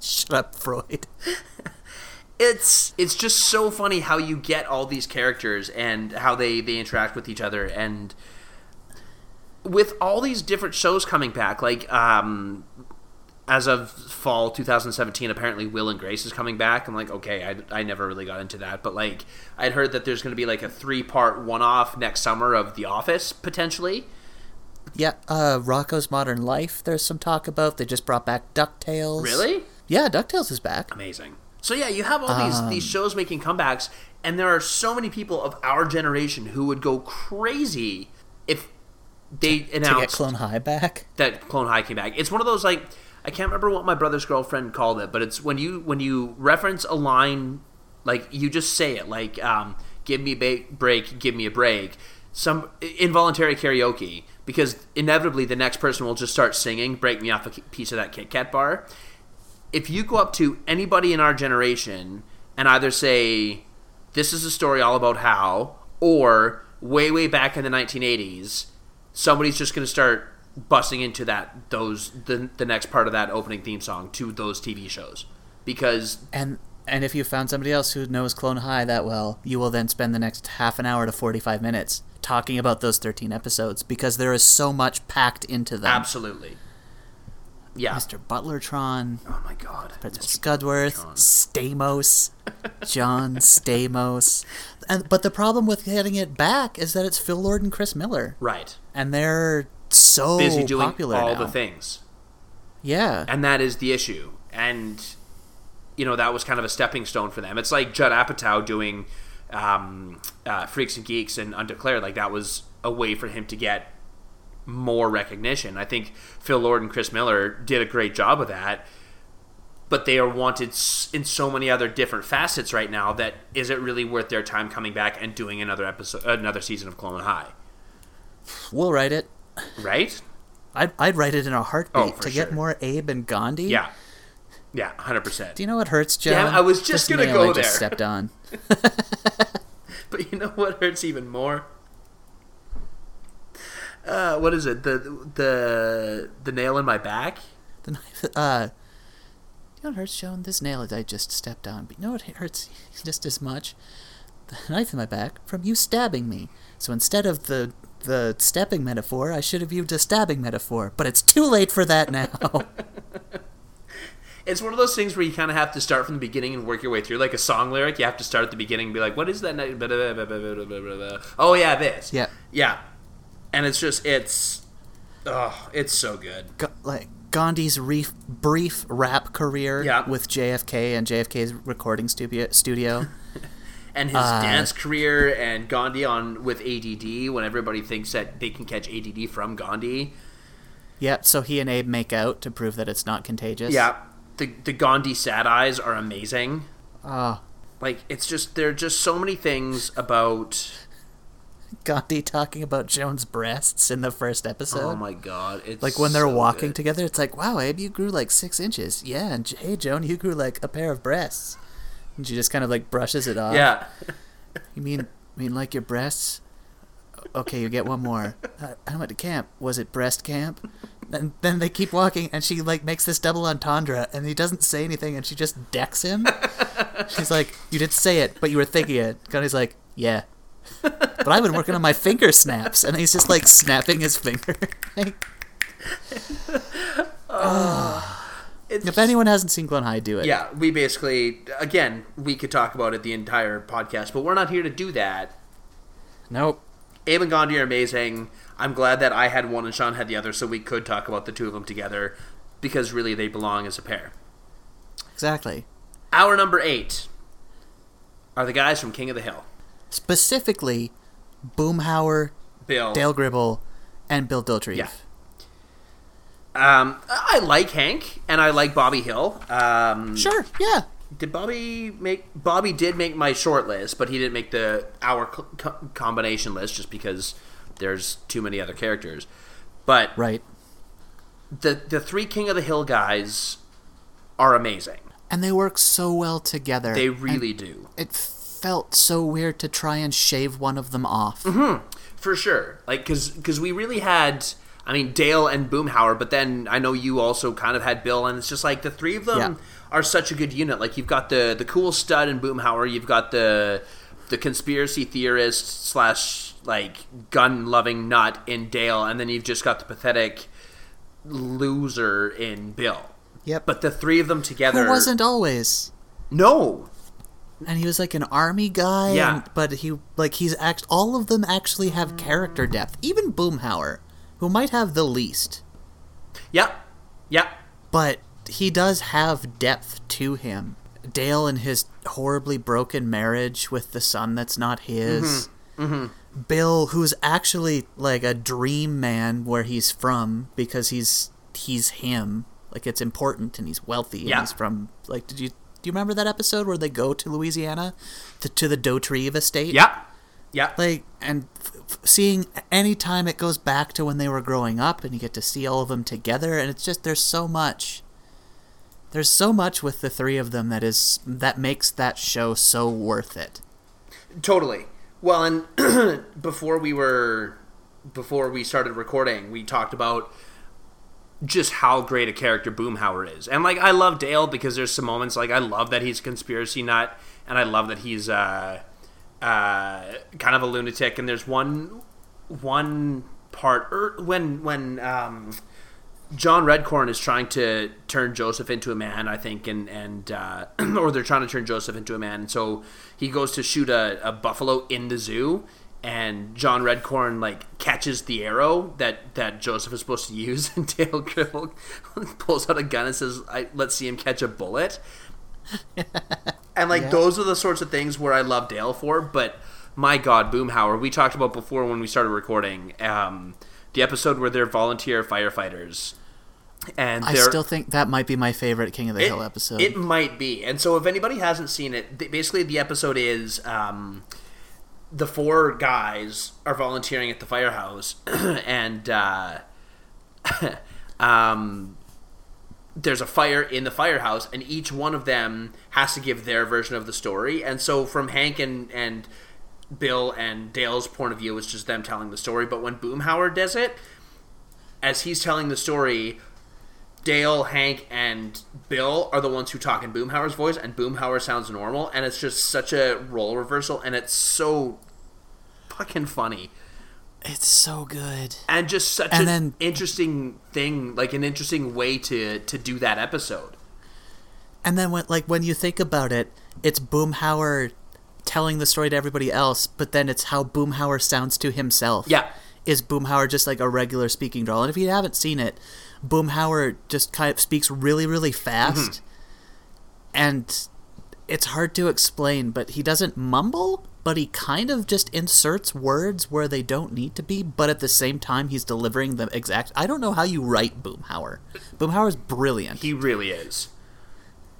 Shut up, Freud. It's it's just so funny how you get all these characters and how they they interact with each other and with all these different shows coming back like um as of fall 2017 apparently will and grace is coming back i'm like okay i, I never really got into that but like i'd heard that there's going to be like a three part one-off next summer of the office potentially Yeah, uh, Rocko's Modern Life. There's some talk about. They just brought back Ducktales. Really? Yeah, Ducktales is back. Amazing. So yeah, you have all these these shows making comebacks, and there are so many people of our generation who would go crazy if they To get announced Clone High back. that Clone High came back. It's one of those like I can't remember what my brother's girlfriend called it, but it's when you when you reference a line like you just say it like um, "Give me a break, give me a break." Some involuntary karaoke because inevitably the next person will just start singing "Break me off a piece of that Kit Kat bar." If you go up to anybody in our generation and either say, "This is a story all about how," or "Way way back in the 1980s," somebody's just going to start busting into that those the, the next part of that opening theme song to those TV shows because And and if you found somebody else who knows Clone High that well, you will then spend the next half an hour to 45 minutes talking about those 13 episodes because there is so much packed into them. absolutely yeah Mr. Butlertron, oh my god Principal Mr. Scudworth, John. Stamos, John Stamos. And but the problem with getting it back is that it's Phil Lord and Chris Miller, right and they're so busy doing popular all now. the things Yeah, and that is the issue and you know that was kind of a stepping stone for them it's like Judd Apatow doing um, uh, Freaks and Geeks and Undeclared like that was a way for him to get more recognition I think Phil Lord and Chris Miller did a great job of that but they are wanted in so many other different facets right now that is it really worth their time coming back and doing another episode another season of Clone High we'll write it. right I'd, I'd write it in a heartbeat Oh, to get more Abe and Gandhi. yeah yeah 100% Do you know what hurts, Joe? Damn, I was just gonna nail go I just there. stepped on. But you know what hurts even more? Uh, what is it? The the the nail in my back? The knife. Uh, you know what hurts, Joan? This nail that I just stepped on. But you know what hurts just as much? The knife in my back from you stabbing me. So instead of the the stepping metaphor, I should have used a stabbing metaphor. But it's too late for that now. It's one of those things where you kind of have to start from the beginning and work your way through. Like a song lyric, you have to start at the beginning and be like, "What is that?" Oh yeah, this. yeah. yeah. And it's just it's, oh, it's so good. Like Gandhi's brief, brief rap career Yeah. with JFK and JFK's recording studio. studio. And his Uh, dance career and Gandhi on with ADD when everybody thinks that they can catch ADD from Gandhi. yep. So he and Abe make out to prove that it's not contagious. Yeah, the the Gandhi sad eyes are amazing. Oh, Like it's just there are just so many things about. Gandhi talking about Joan's breasts in the first episode. Oh my god! It's Like when they're so walking good. together, it's like, wow, Abe, you grew like six inches. Yeah, and hey, Joan, you grew like a pair of breasts. And she just kind of like brushes it off. Yeah, You mean, mean, like your breasts? Okay, you get one more. Uh, I went to camp. Was it breast camp? And then they keep walking, and she like makes this double entendre, and he doesn't say anything, and she just decks him. She's like, "You didn't say it, but you were thinking it." Gandhi's like, "Yeah." But I've been working on my finger snaps, and he's just like snapping his finger. it's if anyone hasn't seen Clone High, do it. yeah. We basically again we could talk about it the entire podcast, but we're not here to do that. Nope. Abe and Gandhi are amazing. I'm glad that I had one and Shaun had the other, so we could talk about the two of them together because really they belong as a pair. Exactly. Our number eight are the guys from King of the Hill. Specifically, Boomhauer, Bill. Dale Gribble, and Bill Dauterive. Yeah. Um, I like Hank and I like Bobby Hill. Um, Sure. Yeah. Did Bobby make? Bobby did make my short list, but he didn't make the our co- co- combination list just because there's too many other characters. But Right. the the three King of the Hill guys are amazing. And they work so well together. They and really do. It felt so weird to try and shave one of them off. Mm-hmm. For sure. Like, because we really had, I mean, Dale and Boomhauer, but then I know you also kind of had Bill, and it's just like the three of them Yeah. are such a good unit. Like, you've got the the cool stud in Boomhauer, you've got the the conspiracy theorist slash like gun loving nut in Dale, and then you've just got the pathetic loser in Bill. Yep. But the three of them together, Who wasn't always. no, And he was like an army guy. Yeah. and- but he like he's act. All of them actually have character depth. Even Boomhauer who might have the least, Yeah. Yeah. but he does have depth to him. Dale and his horribly broken marriage with the son that's not his. Mm-hmm. Mm-hmm. Bill, who's actually like a dream man where he's from because he's he's him. Like it's important and he's wealthy and Yeah. he's from like did you do you remember that episode where they go to Louisiana to, to the Dauterive estate? Yeah. Yeah. like and f- f- seeing any time it goes back to when they were growing up and you get to see all of them together and it's just there's so much there's so much with the three of them that is that makes that show so worth it Totally. Well, and before we were before we started recording, we talked about just how great a character Boomhauer is. And like I love Dale because there's some moments like I love that he's a conspiracy nut and I love that he's uh uh kind of a lunatic and there's one one part er, when when um John Redcorn is trying to turn Joseph into a man, I think, and and uh, or they're trying to turn Joseph into a man. And so he goes to shoot a, a buffalo in the zoo, and John Redcorn like catches the arrow that that Joseph is supposed to use, and Dale Gribble pulls out a gun and says, I, "Let's see him catch a bullet." and like Yeah. those are the sorts of things where I love Dale for, but my God, Boomhauer, we talked about before when we started recording um, the episode where they're volunteer firefighters, and i still think that might be my favorite king of the it, hill episode It might be, and so if anybody hasn't seen it, basically the episode is um, the four guys are volunteering at the firehouse, and uh, um, there's a fire in the firehouse, and each one of them has to give their version of the story. And so from Hank and and Bill and Dale's point of view, it's just them telling the story. But when Boomhauer does it, as he's telling the story, Dale, Hank, and Bill are the ones who talk in Boomhauer's voice, and Boomhauer sounds normal, and it's just such a role reversal, and it's so fucking funny, it's so good and just such And an then- interesting thing, like an interesting way to to do that episode. and then when like when you think about it it's boomhauer telling the story to everybody else but then it's how boomhauer sounds to himself Yeah. is boomhauer just like a regular speaking doll and if you haven't seen it boomhauer just kind of speaks really really fast mm-hmm. and it's hard to explain but he doesn't mumble but he kind of just inserts words where they don't need to be but at the same time he's delivering the exact i don't know how you write boomhauer boomhauer's brilliant He really is.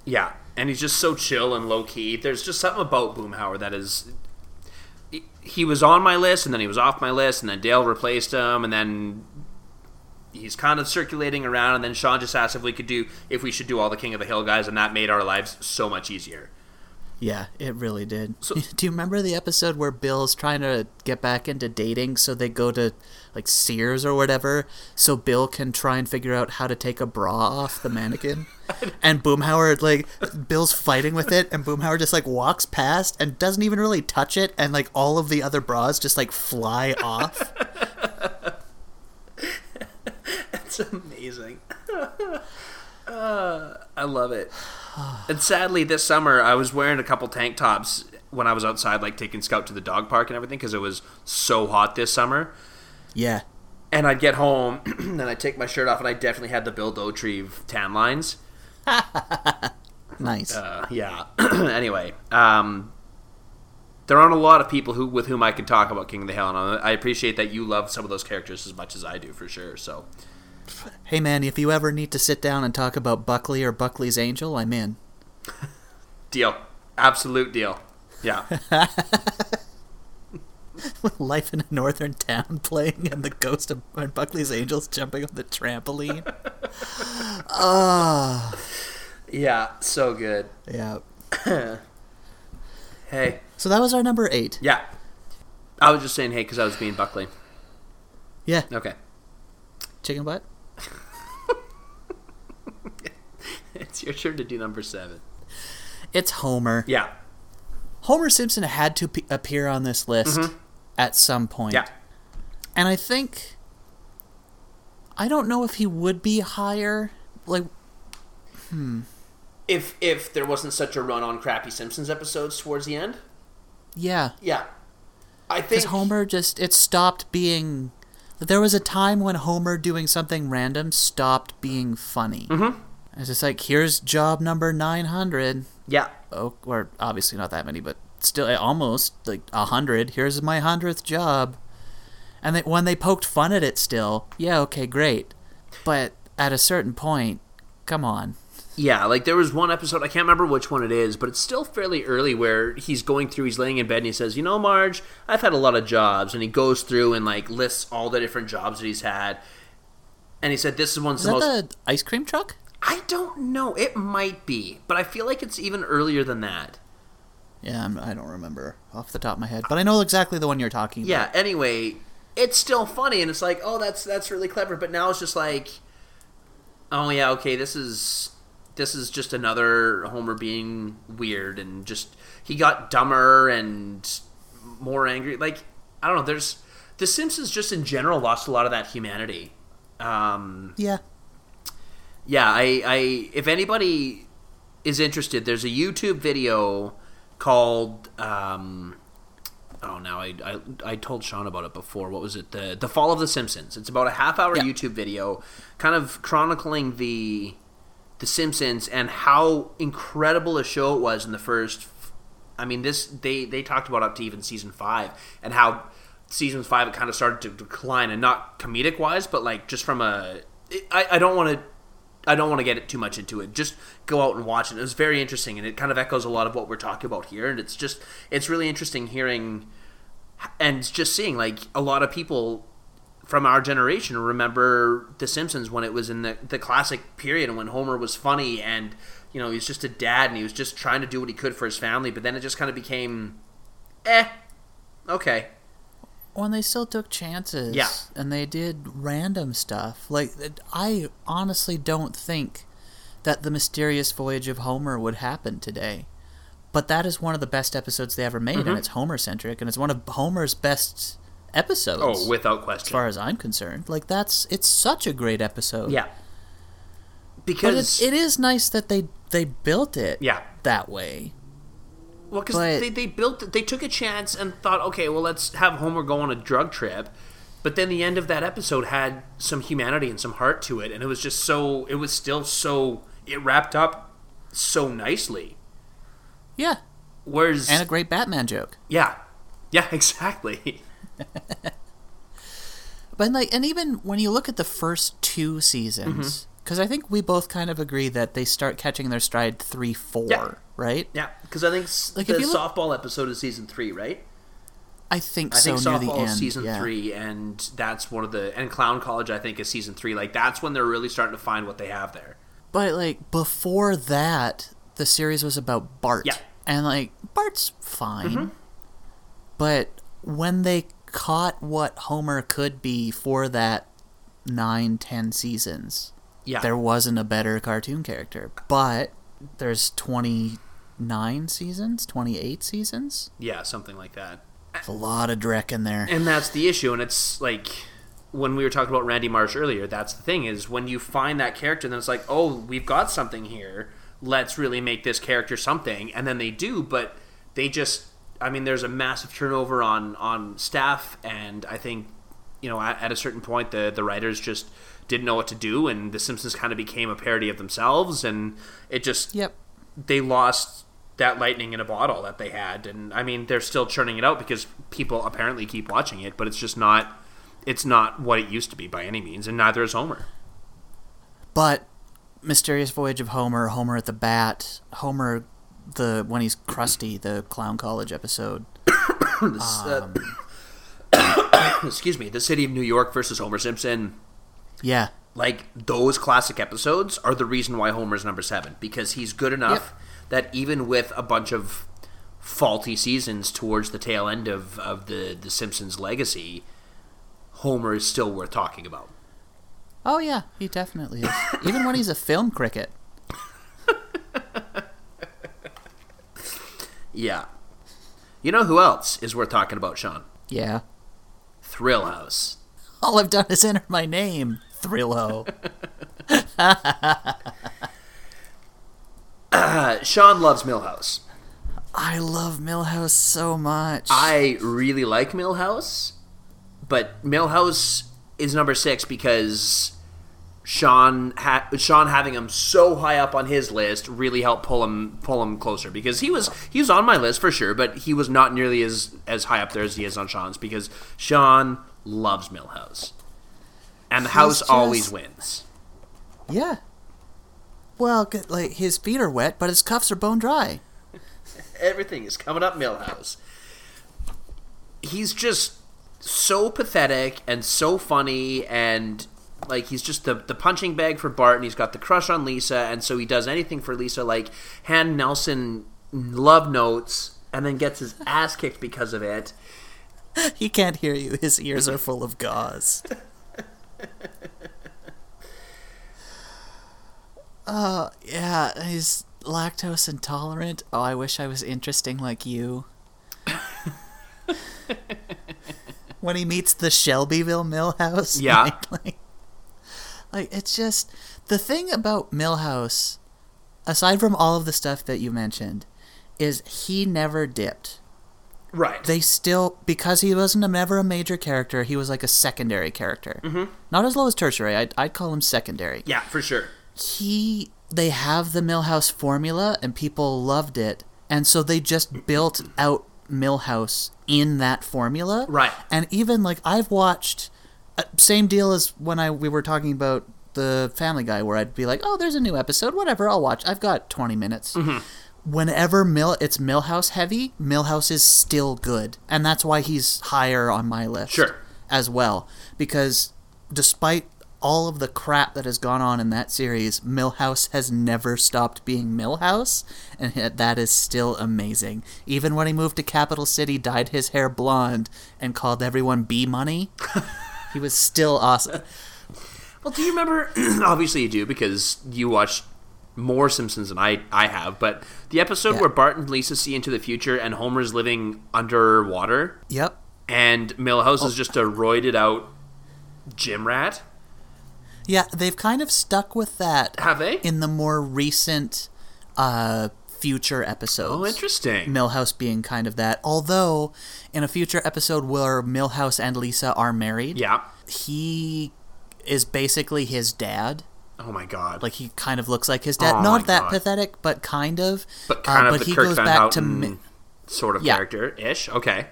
Yeah, and he's just so chill and low key. There's just something about Boomhauer that is. He was on my list, and then he was off my list, and then Dale replaced him, and then he's kind of circulating around. And then Shaun just asked if we could do if we should do all the King of the Hill guys, and that made our lives so much easier. Yeah, it really did. So- Do you remember the episode where Bill's trying to get back into dating so they go to like Sears or whatever so Bill can try and figure out how to take a bra off the mannequin? and Boomhauer like Bill's fighting with it and Boomhauer just like walks past and doesn't even really touch it and like all of the other bras just like fly off. Amazing. uh, I love it. And sadly, this summer I was wearing a couple tank tops when I was outside, like taking Scout to the dog park and everything, because it was so hot this summer. Yeah. And I'd get home and I'd take my shirt off, and I definitely had the Bill Dauterive tan lines. Nice. Uh, yeah. anyway, um, there aren't a lot of people who with whom I can talk about King of the Hill, and I appreciate that you love some of those characters as much as I do, for sure. So, hey man, if you ever need to sit down and talk about Buckley or Buckley's Angel, I'm in. deal, absolute deal. Yeah. Life in a northern town playing and the ghost of and Buckley's Angels jumping on the trampoline. Ah, Yeah, so good. yeah. Hey, So that was our number eight. yeah. I was just saying hey because I was being Buckley. Yeah, Okay. chicken butt. It's your turn to do number seven. It's Homer. Yeah. Homer Simpson had to p- appear on this list at some point. Yeah. And I think I don't know if he would be higher. Like If if there wasn't such a run on crappy Simpsons episodes towards the end, yeah, yeah. I because think Homer just it stopped being There was a time when Homer doing something random stopped being funny. Mm-hmm. It's just like, here's job number 900. Yeah. Oh, or obviously not that many, but still eh, almost like a hundred. Here's my hundredth job. And they, when they poked fun at it, still, yeah, okay, great. But at a certain point, come on. Yeah, like there was one episode, I can't remember which one it is, but it's still fairly early where he's going through, he's laying in bed and he says, You know, Marge, I've had a lot of jobs. And he goes through and like lists all the different jobs that he's had. And he said, This is one's Is the that most. the ice cream truck? I don't know. It might be, but I feel like it's even earlier than that. Yeah, I'm, I don't remember off the top of my head, but I know exactly the one you're talking Yeah. about. Anyway, it's still funny, and it's like, oh, that's that's really clever. But now it's just like, oh yeah, okay, this is this is just another Homer being weird and just he got dumber and more angry. Like I don't know. There's the Simpsons just in general lost a lot of that humanity. Um, Yeah. Yeah, I, I if anybody is interested, there's a YouTube video called um, oh now I, I I told Shaun about it before. What was it? The The Fall of the Simpsons. It's about a half hour Yeah. YouTube video, kind of chronicling the the Simpsons and how incredible a show it was in the first. I mean, this they they talked about up to even season five and how season five it kind of started to decline and not comedic wise, but like just from a. I, I don't want to I don't want to get it too much into it. Just go out and watch it. It was very interesting, and it kind of echoes a lot of what we're talking about here. And it's just, it's really interesting hearing and just seeing like a lot of people from our generation remember The Simpsons when it was in the the classic period when Homer was funny and you know he was just a dad and he was just trying to do what he could for his family. But then it just kind of became, eh, okay, When they still took chances. Yeah. And they did random stuff. Like, I honestly don't think that the mysterious voyage of Homer would happen today. But that is one of the best episodes they ever made, Mm-hmm. and it's Homer centric, and it's one of Homer's best episodes. oh, without question. as far as I'm concerned. Like that's it's such a great episode. yeah, because it, it is nice that they they built it yeah. that way. Well, because But- they, they built they took a chance and thought, okay, well, let's have Homer go on a drug trip. But then the end of that episode had some humanity and some heart to it, and it was just so it was still so it wrapped up so nicely. Yeah. Whereas, And a great Batman joke. yeah, yeah, exactly. But like, and even when you look at the first two seasons, Mm-hmm. because I think we both kind of agree that they start catching their stride three, four, Yeah. right? yeah, because I think Like, the you look- softball episode is season three, right? I think I so. think near the softball end, is season yeah. three, and that's one of the and Clown College I think is season three. Like that's when they're really starting to find what they have there. But like before that, the series was about Bart. Yeah. And like Bart's fine. Mm-hmm. But when they caught what Homer could be for that nine, ten seasons, Yeah, there wasn't a better cartoon character. But there's twenty nine seasons, twenty eight seasons. yeah, something like that. A lot of Drek in there. and that's the issue and it's like when we were talking about randy marsh earlier that's the thing is when you find that character then it's like oh we've got something here let's really make this character something and then they do but they just i mean there's a massive turnover on on staff and i think you know at, at a certain point the the writers just didn't know what to do and the simpsons kind of became a parody of themselves and it just Yep. they lost that lightning in a bottle that they had and i mean they're still churning it out because people apparently keep watching it but it's just not it's not what it used to be by any means and neither is homer But Mysterious Voyage of Homer, Homer at the Bat, Homer the when he's Krusty, the Clown College episode. This, uh, excuse me the city of new york versus homer simpson Yeah. like those classic episodes are the reason why homer's number seven because he's good enough that even with a bunch of faulty seasons towards the tail end of, of the, the simpsons legacy homer is still worth talking about Oh yeah, he definitely is. Even when he's a film cricket. Yeah. You know who else is worth talking about, Shaun? Yeah. Thrill House. All I've done is enter my name, Thrillho. Uh, Shaun loves Milhouse. I love Milhouse so much. I really like Milhouse, but Milhouse is number six because Shaun ha- Shaun having him so high up on his list really helped pull him pull him closer because he was he was on my list for sure, but he was not nearly as as high up there as he is on Shaun's because Shaun loves Milhouse, and the house just- always wins. Yeah. Well, like his feet are wet, but his cuffs are bone dry. Everything is coming up Milhouse. He's just so pathetic and so funny and like he's just the, the punching bag for Bart and he's got the crush on Lisa and so he does anything for Lisa like hand Nelson love notes and then gets his ass kicked because of it. He can't hear you. His ears are full of gauze. Oh, yeah, he's lactose intolerant. Oh, I wish I was interesting like you. when he meets the Shelbyville Milhouse. Yeah. Like, like, like, it's just the thing about Milhouse, aside from all of the stuff that you mentioned, is he never dipped Right. they still because he wasn't a, never a major character he was like a secondary character mm-hmm. not as low as tertiary I'd, I'd call him secondary yeah, for sure. He they have the milhouse formula and people loved it and so they just built out milhouse in that formula Right. and even like i've watched uh, same deal as when i we were talking about the family guy where i'd be like oh there's a new episode whatever i'll watch i've got 20 minutes whenever Mill it's Milhouse heavy, Milhouse is still good, and that's why he's higher on my list. Sure. as well because despite all of the crap that has gone on in that series, Milhouse has never stopped being Milhouse, and that is still amazing. Even when he moved to Capital City, dyed his hair blonde, and called everyone B Money, he was still awesome. Well, do you remember? obviously, you do because you watched more Simpsons than I, I have. But the episode Yeah. where Bart and Lisa see into the future and Homer's living underwater Yep. and Milhouse is oh. just a roided out gym rat. Yeah, they've kind of stuck with that Have they? in the more recent uh, future episodes. oh, interesting. Milhouse being kind of that. Although, in a future episode where Milhouse and Lisa are married, yeah. he is basically his dad. Oh my god. Like he kind of looks like his dad. Oh Not that God. pathetic, but kind of. but kind uh, of but the he Kirk goes back to Houten Mi- sort of Yeah. character ish. Okay.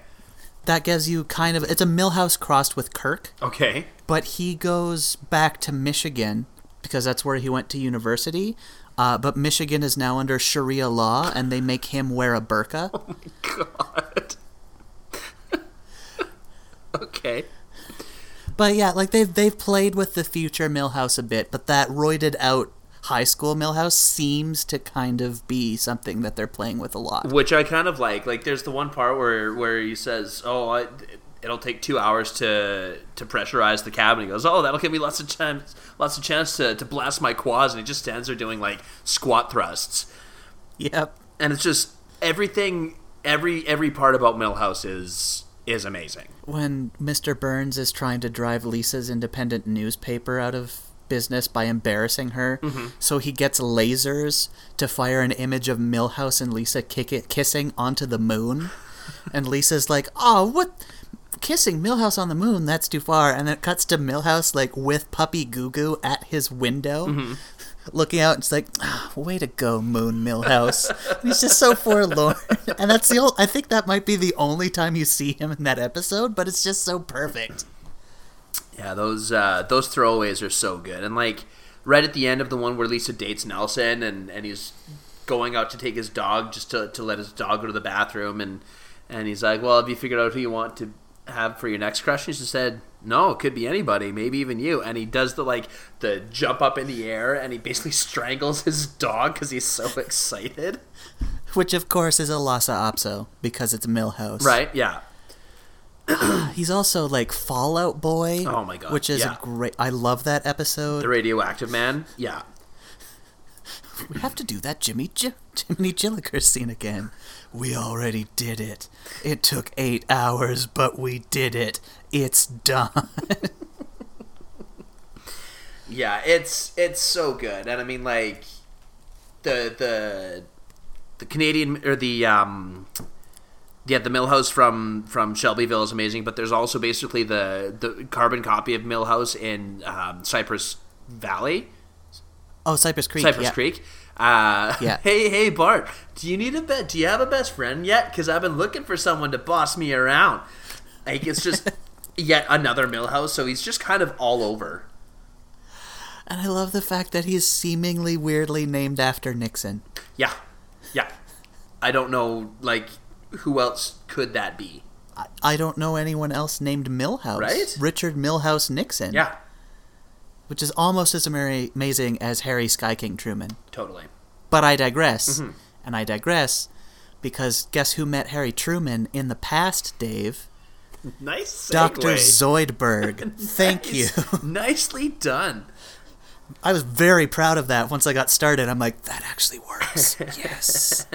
that gives you kind of it's a Milhouse crossed with Kirk, Okay. But he goes back to Michigan because that's where he went to university. Uh, but Michigan is now under Sharia law, and they make him wear a burqa. God. okay. But yeah, like they've they've played with the future Milhouse a bit, but that roided out high school Milhouse seems to kind of be something that they're playing with a lot. which I kind of like. Like, there's the one part where where he says, "Oh, I, it'll take two hours to to pressurize the cabin." He goes, "Oh, that'll give me lots of chance, lots of chance to to blast my quads." And he just stands there doing like squat thrusts, Yep. and it's just everything. Every every part about Milhouse is is amazing. When Mr. Burns is trying to drive Lisa's independent newspaper out of business by embarrassing her, mm-hmm. so he gets lasers to fire an image of Milhouse and Lisa kick it, kissing onto the moon. and Lisa's like, "Oh, what kissing Milhouse on the moon? That's too far." And then it cuts to Milhouse like with puppy Goo Goo at his window. Looking out, and it's like, ah, "Way to go, Moon Milhouse!" He's just so forlorn, and that's the. Ol- I think that might be the only time you see him in that episode, but it's just so perfect. Yeah, those uh, those throwaways are so good. And like right at the end of the one where Lisa dates Nelson and, and he's going out to take his dog just to, to let his dog go to the bathroom and and he's like, Well, have you figured out who you want to have for your next crush? And she said, No, it could be anybody, maybe even you. And he does the like the jump up in the air and he basically strangles his dog because he's so excited. Which, of course, is a Lhasa Apso because it's Milhouse. Right? Yeah. He's also like Fallout Boy. Oh my God, Which is yeah. a great. I love that episode. The radioactive man. Yeah. We have to do that Jimmy J- Jiminy Jilliker scene again. We already did it. It took eight hours, but we did it. It's done. Yeah, it's it's so good, and I mean like the the the Canadian or the um Yeah, the Milhouse from from Shelbyville is amazing, but there's also basically the the carbon copy of Milhouse in um, Cypress Valley, Oh, Cypress Creek. Cypress yeah. Creek. Uh, Yeah. Hey, hey, Bart. Do you need a bet? Do you have a best friend yet? Because I've been looking for someone to boss me around. Like it's just yet another Milhouse, so he's just kind of all over. And I love the fact that he's seemingly weirdly named after Nixon. Yeah, yeah. I don't know, like who else could that be? I, I don't know anyone else named Milhouse. Right? Richard Milhous Nixon. Yeah, Which is almost as amazing as Harry Sky King Truman. totally. But I digress. Mm-hmm. And I digress because guess who met Harry Truman in the past, Dave? Nice, Segue. Dr. Zoidberg. Thank you. Nicely done. I was very proud of that once I got started. I'm like, that actually works. yes.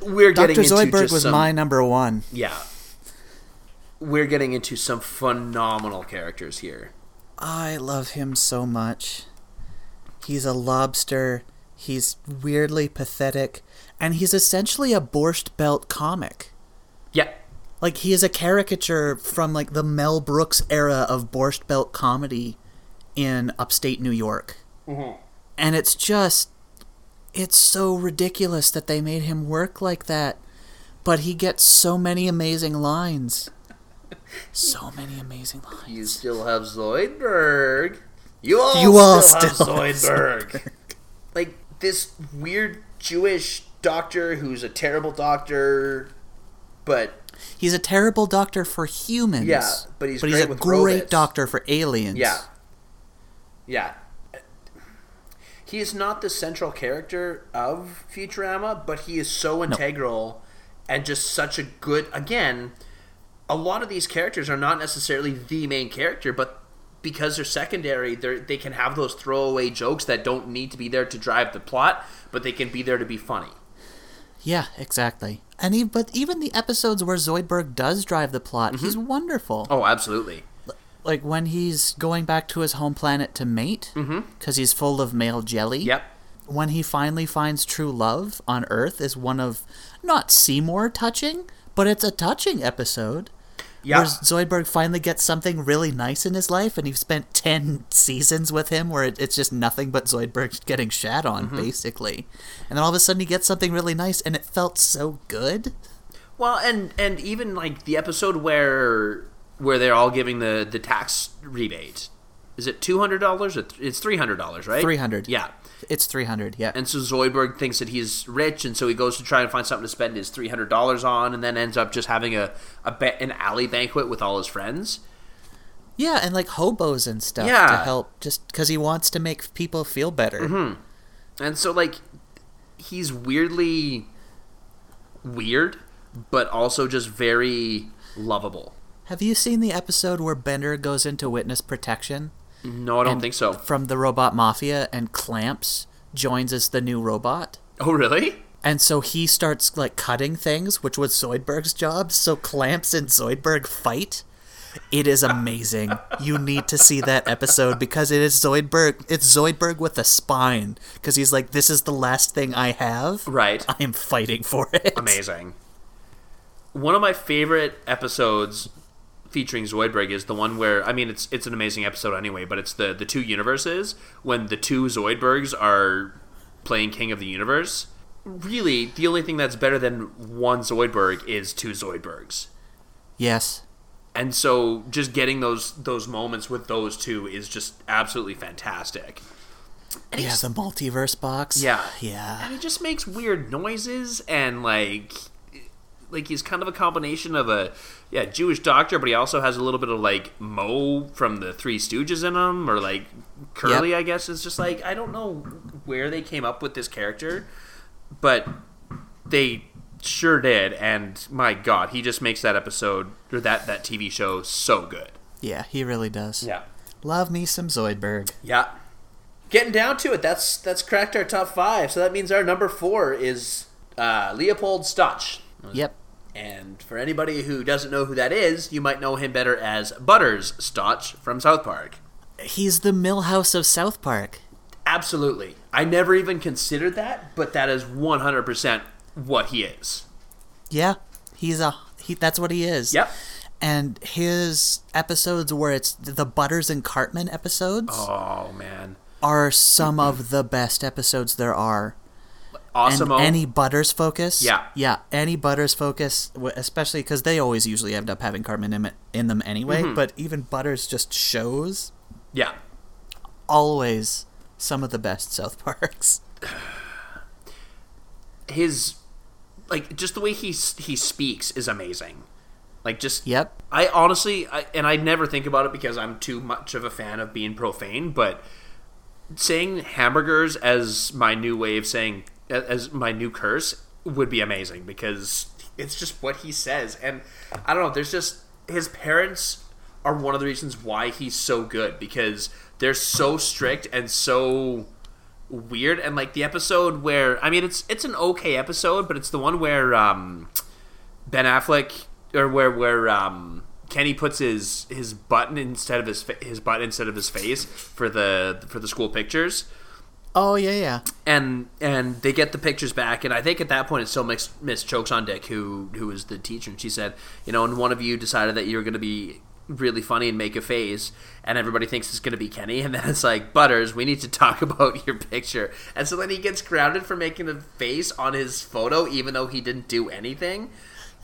We're getting Dr. Zoidberg was some, my number one. yeah. We're getting into some phenomenal characters here. I love him so much. He's a lobster. He's weirdly pathetic. And he's essentially a Borscht Belt comic. Yeah, Like, he is a caricature from, like, the Mel Brooks era of Borscht Belt comedy in upstate New York. Mm-hmm. And it's just. It's so ridiculous that they made him work like that. But he gets so many amazing lines. So many amazing lines. you still have Zoidberg. You all, You all still, still have have Zoidberg. like this weird Jewish doctor who's a terrible doctor, but He's a terrible doctor for humans. Yeah, but he's but great he's a great robots. doctor for aliens. yeah, yeah. He is not the central character of Futurama, but he is so integral and just such a good. Again, a lot of these characters are not necessarily the main character, but because they're secondary, they they can have those throwaway jokes that don't need to be there to drive the plot, but they can be there to be funny. Yeah, exactly. And he, but even the episodes where Zoidberg does drive the plot, he's mm-hmm. wonderful. Oh, absolutely. Like when he's going back to his home planet to mate, mm-hmm. because he's full of male jelly. Yep. When he finally finds true love on Earth is one of not Seymour touching, but it's a touching episode. Yeah. Where Zoidberg finally gets something really nice in his life, and you've spent 10 seasons with him where it, it's just nothing but Zoidberg getting shat on, mm-hmm. basically. And then all of a sudden he gets something really nice, and it felt so good. Well, and and even like the episode where where they're all giving the the tax rebate. Is it two hundred dollars? It's three hundred dollars, right? 300. Yeah. It's 300, yeah. And so Zoidberg thinks that he's rich, and so he goes to try and find something to spend his three hundred dollars on, and then ends up just having a, a ba- an alley banquet with all his friends. yeah, and like hobos and stuff yeah. to help, just because he wants to make people feel better. Mm-hmm. And so like he's weirdly weird, but also just very lovable. Have you seen the episode where Bender goes into witness protection? No, I don't and think so. From the Robot Mafia, and Clamps joins as the new robot. Oh, really? And so he starts like cutting things, which was Zoidberg's job. So Clamps and Zoidberg fight. It is amazing. you need to see that episode because it is Zoidberg. It's Zoidberg with a spine because he's like, "This is the last thing I have. Right. I am fighting for it." amazing. One of my favorite episodes featuring Zoidberg is the one where I mean it's it's an amazing episode anyway, but it's the the two universes when the two Zoidbergs are playing King of the Universe. Really, the only thing that's better than one Zoidberg is two Zoidbergs. Yes. And so just getting those those moments with those two is just absolutely fantastic. And Yeah, he's- the multiverse box. Yeah. Yeah. and he just makes weird noises and like like he's kind of a combination of a yeah Jewish doctor, but he also has a little bit of like Moe from the Three Stooges in him, or like Curly. Yep. I guess it's just like I don't know where they came up with this character, but they sure did. And my God, he just makes that episode or that that TV show so good. Yeah, he really does. Yeah. Love me some Zoidberg. Yeah. Getting down to it, that's that's cracked our top five. So that means our number four is uh, Leopold Stotch. Yep. And for anybody who doesn't know who that is, you might know him better as Butters Stotch from South Park. He's the Millhouse of South Park. Absolutely. I never even considered that, but that is 100% what he is. Yeah, he's a he. That's what he is. Yep. And his episodes where it's the Butters and Cartman episodes Oh man. are some of the best episodes there are. Awesome. And any Butters focus, Yeah. yeah, any Butters focus, especially because they always usually end up having Cartman in, in them anyway. Mm-hmm. But even Butters just shows yeah. always some of the best South Parks. His like just the way he he speaks is amazing. Like just Yep. I honestly, I, and I never think about it because I'm too much of a fan of being profane, but saying hamburgers as my new way of saying as my new curse would be amazing because it's just what he says, and I don't know. There's just his parents are one of the reasons why he's so good because they're so strict and so weird and like the episode where I mean it's it's an okay episode but it's the one where um Ben Affleck or where where um Kenny puts his his button instead of his his button instead of his face for the for the school pictures Oh yeah, yeah. and and they get the pictures back and I think at that point it's still Miss, Miss Choksondik who who was the teacher and she said you know and one of you decided that you were going to be really funny and make a face and everybody thinks it's going to be Kenny and then it's like Butters we need to talk about your picture and so then he gets grounded for making a face on his photo even though he didn't do anything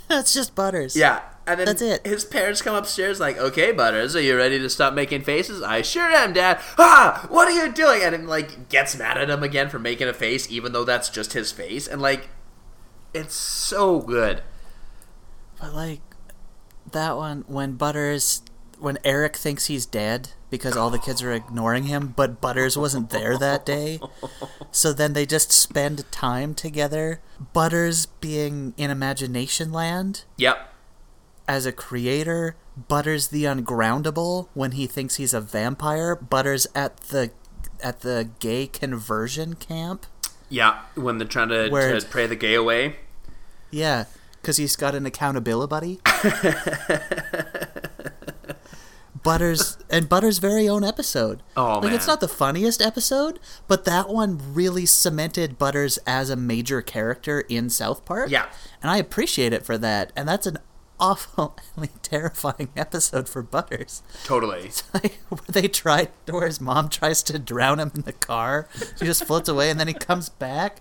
That's just Butters. yeah and then That's it. his parents come upstairs like okay Butters are you ready to stop making faces? I sure am dad. Ah what are you doing? And then like gets mad at him again for making a face even though that's just his face and like it's so good. But like that one when Butters when Eric thinks he's dead because all the kids are ignoring him, but Butters wasn't there that day. So then they just spend time together. Butters being in imagination land yep as a creator, Butters the ungroundable when he thinks he's a vampire, Butters at the at the gay conversion camp. yeah when they're trying to, Where to pray the gay away Yeah, because he's got an accountability buddy. Butters and Butters' very own episode. Oh, like it's not the funniest episode, but that one really cemented Butters as a major character in South Park. Yeah. and I appreciate it for that. And that's an awfully terrifying episode for Butters. totally Like, where they try, where his mom tries to drown him in the car. She just floats away, and then he comes back,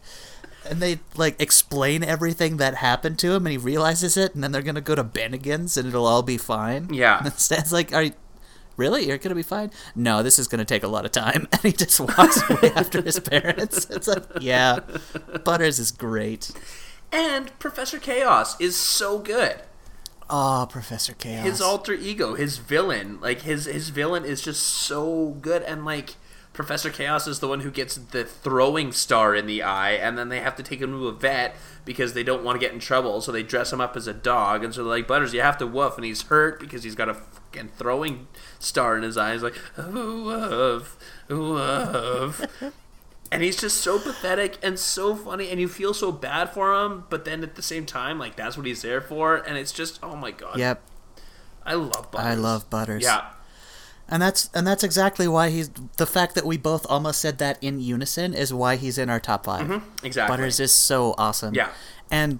and they like explain everything that happened to him, and he realizes it, and then they're gonna go to Bennigan's, and it'll all be fine. Yeah. And Stan's like, "Are you really? You're gonna be fine? No, this is gonna take a lot of time." And he just walks away after his parents. It's like, yeah, Butters is great. and Professor Chaos is so good Oh, Professor Chaos. his alter ego, his villain, like his his villain is just so good, and like Professor Chaos is the one who gets the throwing star in the eye, and then they have to take him to a vet because they don't want to get in trouble, so they dress him up as a dog, and so they're like Butters, you have to woof, and he's hurt because he's got a fucking throwing star in his eyes, like woof, woof. And he's just so pathetic and so funny, and you feel so bad for him, but then at the same time, like that's what he's there for, and it's just, oh my god, Yep, I love Butters. I love Butters. Yeah, And that's and that's exactly why he's the fact that we both almost said that in unison is why he's in our top 5 mm-hmm. exactly. Butters is so awesome. Yeah. And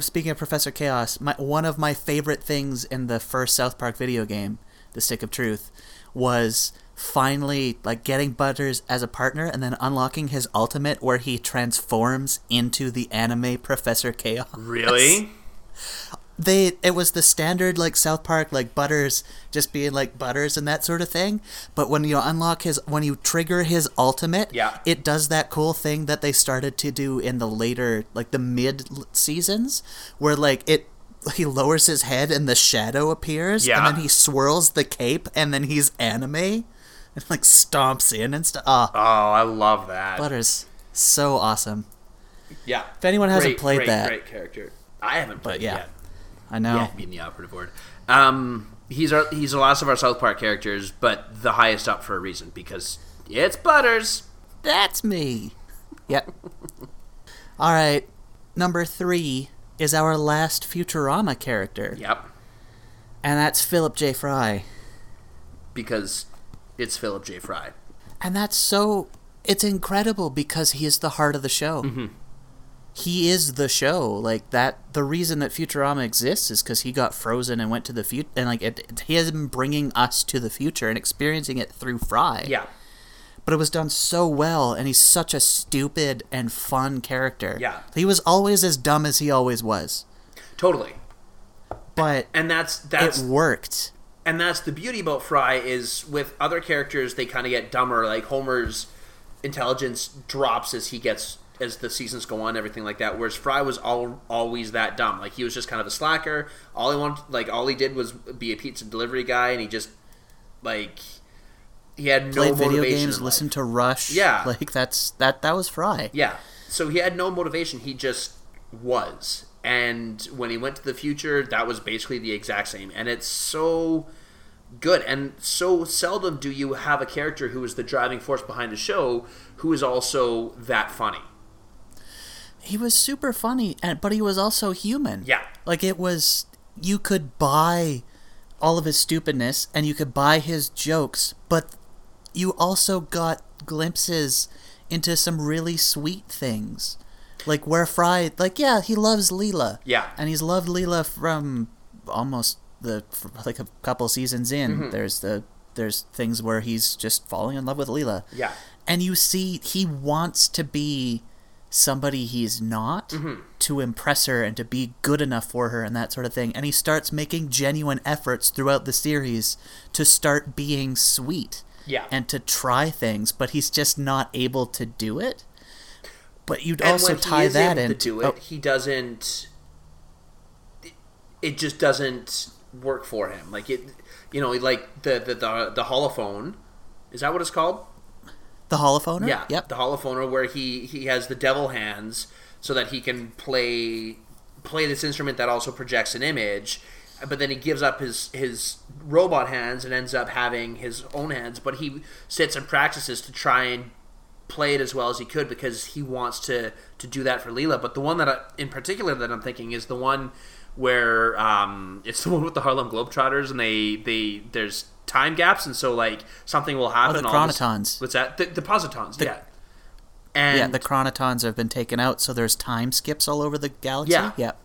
speaking of Professor Chaos, my, one of my favorite things in the first South Park video game, The Stick of Truth, was finally like getting Butters as a partner and then unlocking his ultimate where he transforms into the anime Professor Chaos. Really? they it was the standard like South Park like Butters just being like Butters and that sort of thing. But when you unlock his when you trigger his ultimate, Yeah. it does that cool thing that they started to do in the later like the mid seasons where like it he lowers his head and the shadow appears Yeah. and then he swirls the cape and then he's anime and like stomps in and stuff. Ah, Oh, I love that. Butters so awesome. yeah. If anyone hasn't Great, played great, that, great character. I haven't played but yeah. yet. I know. Yeah, being the operative word. Um, he's our he's the last of our South Park characters, but the highest up for a reason because it's Butters. That's me. Yep. All right. Number three is our last Futurama character, Yep, and that's Philip J. Fry. because it's Philip J. Fry. And that's so. It's incredible because he is the heart of the show. He is the show. Like that, the reason that Futurama exists is because he got frozen and went to the future, and like it, it, he has been bringing us to the future and experiencing it through Fry. Yeah. But it was done so well, and he's such a stupid and fun character. Yeah. he was always as dumb as he always was, Totally. but And that's that's it worked. and that's the beauty about Fry is with other characters they kind of get dumber. Like Homer's intelligence drops as he gets as the seasons go on, everything like that. Whereas Fry was all, always that dumb. Like he was just kind of a slacker. All he wanted, like all he did was be a pizza delivery guy, and he just like he had no Played video motivation. games, listened to Rush. Yeah. like that's that. That was Fry. Yeah. So he had no motivation. He just was. And when he went to the future, that was basically the exact same. And it's so good. And so seldom do you have a character who is the driving force behind the show who is also that funny. He was super funny and but he was also human Yeah. like it was you could buy all of his stupidness and you could buy his jokes but you also got glimpses into some really sweet things like where fry like yeah he loves leela Yeah. and he's loved leela from almost the like a couple seasons in Mm-hmm. there's the there's things where he's just falling in love with leela Yeah. and you see he wants to be somebody he's not Mm-hmm. to impress her and to be good enough for her and that sort of thing and he starts making genuine efforts throughout the series to start being sweet Yeah. and to try things but he's just not able to do it but you'd And also tie that able in to do it, he doesn't. It just doesn't work for him. Like it, you know, like the the the, the holophone. Is that what it's called? The holophoner Yeah, yep the holophoner where he he has the devil hands so that he can play play this instrument that also projects an image. But then he gives up his his robot hands and ends up having his own hands. But he sits and practices to try and play it as well as he could because he wants to to do that for Leela. But the one that I, in particular that I'm thinking is the one where um, it's the one with the Harlem Globetrotters and they they there's time gaps and so like something will happen. Oh, the all of a s- chronotons. What's that? The, the positons. yeah. And yeah the chronotons have been taken out so there's time skips all over the galaxy Yeah. yep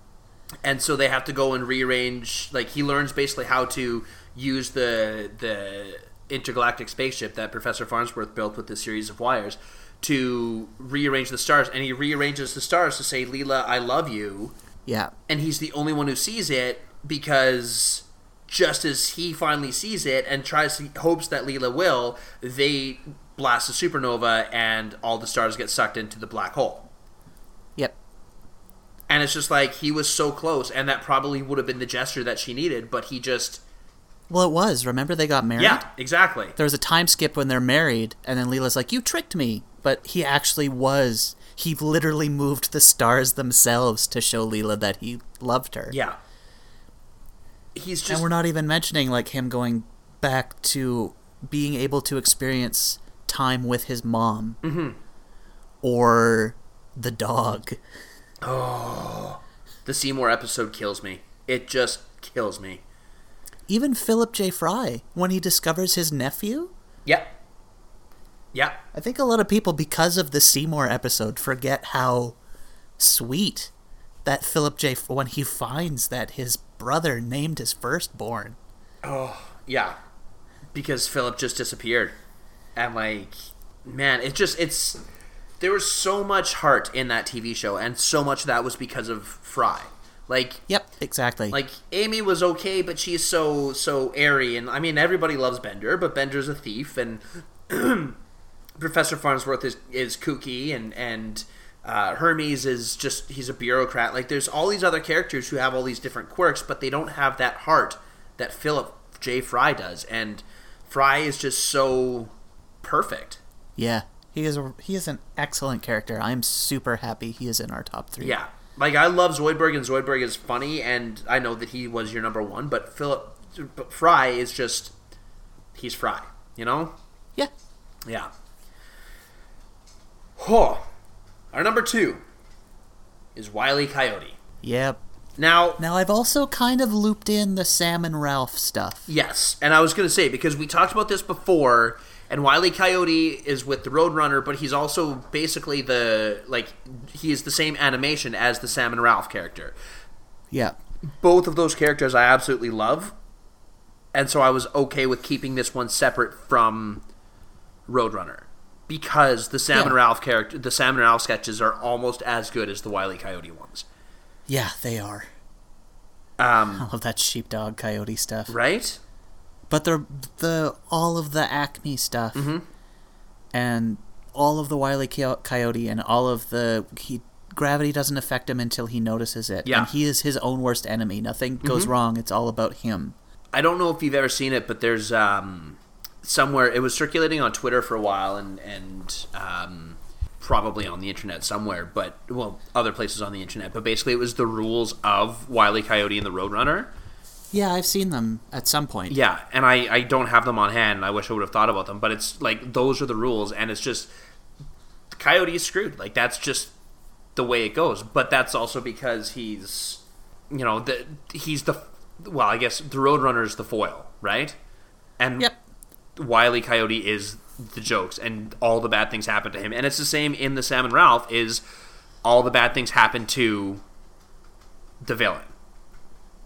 and so they have to go and rearrange. Like he learns basically how to use the the intergalactic spaceship that Professor Farnsworth built with the series of wires to rearrange the stars, and he rearranges the stars to say, "Leela, I love you." Yeah and he's the only one who sees it because just as he finally sees it and tries to hopes that Leela will, they blast a supernova and all the stars get sucked into the black hole. yep And it's just like he was so close, and that probably would have been the gesture that she needed, but he just well it was remember they got married yeah, exactly. there was a time skip when they're married, and then Leela's like, "You tricked me," but he actually was. He literally moved the stars themselves to show Leela that he loved her. Yeah, he's just and we're not even mentioning like him going back to being able to experience time with his mom, Mm-hmm. or the dog. Oh. The Seymour episode kills me. It just kills me. Even Philip J. Fry, when he discovers his nephew, Yep. Yep. I think a lot of people, because of the Seymour episode, forget how sweet that Philip J. when he finds that his brother named his firstborn. Oh, yeah, because Philip just disappeared, and like, man, it just it's there was so much heart in that TV show, and so much of that was because of Fry. Like, Yep, exactly. like Amy was okay, but she's so so airy, and I mean everybody loves Bender, but Bender's a thief, and Professor Farnsworth is is kooky, and and uh, Hermes is just he's a bureaucrat. Like there's all these other characters who have all these different quirks, but they don't have that heart that Philip J. Fry does, and Fry is just so perfect. yeah, he is a, he is an excellent character. I'm super happy he is in our top three. Yeah. Like I love Zoidberg and Zoidberg is funny and I know that he was your number one, but Philip but Fry is just he's Fry, you know? yeah. Yeah. Huh. Our number two is Wiley Coyote. Yep. Now Now I've also kind of looped in the Sam and Ralph stuff. Yes, and I was going to say because we talked about this before, And Wiley Coyote is with the Roadrunner, but he's also basically the like he is the same animation as the Sam and Ralph character. Yeah. Both of those characters I absolutely love, and so I was okay with keeping this one separate from Roadrunner because the Sam Yeah. and Ralph character, the Sam and Ralph sketches are almost as good as the Wiley Coyote ones. Yeah, they are. Um, I love that sheepdog coyote stuff. right? But the the all of the Acme stuff Mm-hmm. and all of the Wiley Coy- Coyote and all of the he gravity doesn't affect him until he notices it. Yeah. And he is his own worst enemy. Nothing Mm-hmm. goes wrong. It's all about him. I don't know if you've ever seen it, but there's um, somewhere it was circulating on Twitter for a while, and and um, probably on the internet somewhere, but well, other places on the internet. But basically, it was the rules of Wile E. Coyote and the Roadrunner. Yeah, I've seen them at some point. Yeah, and I I don't have them on hand. I wish I would have thought about them, but it's like those are the rules, and it's just Coyote is screwed. Like that's just the way it goes. But that's also because he's you know the he's the well, I guess the Roadrunner is the foil, right? And Yep. Wiley Coyote is the jokes, and all the bad things happen to him. And it's the same in the Sam and Ralph. Is all the bad things happen to the villain,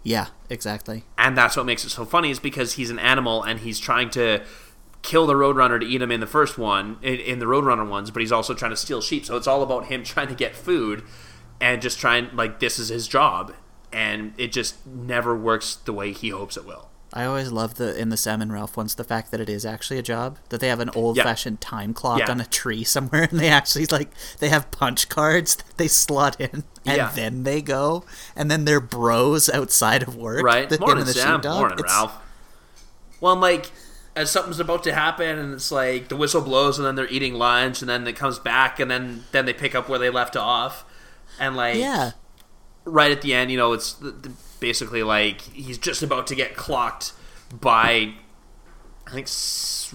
Yeah, exactly. and that's what makes it so funny. Is because he's an animal and he's trying to kill the Roadrunner to eat him in the first one, in, in the Roadrunner ones, but he's also trying to steal sheep. So it's all about him trying to get food and just trying like this is his job, and it just never works the way he hopes it will. I always love the in the Sam and Ralph ones the fact that it is actually a job that they have an old fashioned time clock Yeah. on a tree somewhere and they actually like they have punch cards that they slot in and Yeah. then they go and then they're bros outside of work. Right. the, Morning, and the Sam. Morning, It's- Ralph. Well, I'm like, as something's about to happen, and it's like the whistle blows, and then they're eating lunch, and then it comes back, and then then they pick up where they left off, and like, Yeah. right at the end, you know, it's th- th- basically like he's just about to get clocked by, I think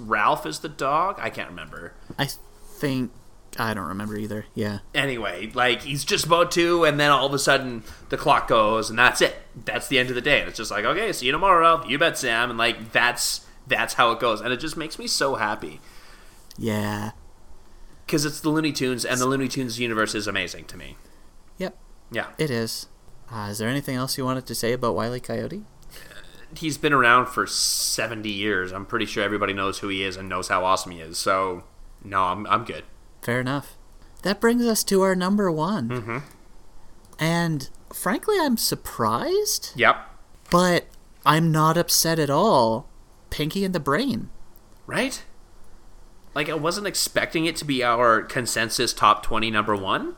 Ralph is the dog. I can't remember. I think I don't remember either. Yeah. Anyway, like he's just about to, and then all of a sudden the clock goes, and that's it. That's the end of the day. And it's just like, okay, see you tomorrow, Ralph. You bet, Sam. And like that's that's how it goes, and it just makes me so happy Yeah. because it's the Looney Tunes, and the Looney Tunes universe is amazing to me. Yep. Yeah, It is. Uh, is there anything else you wanted to say about Wiley Coyote? he's been around for seventy years. I'm pretty sure everybody knows who he is and knows how awesome he is. So, no, I'm I'm good. Fair enough. That brings us to our number one. Mhm. And frankly, I'm surprised, Yep. but I'm not upset at all. Pinky and the Brain. Right. Like I wasn't expecting it to be our consensus top twenty number one,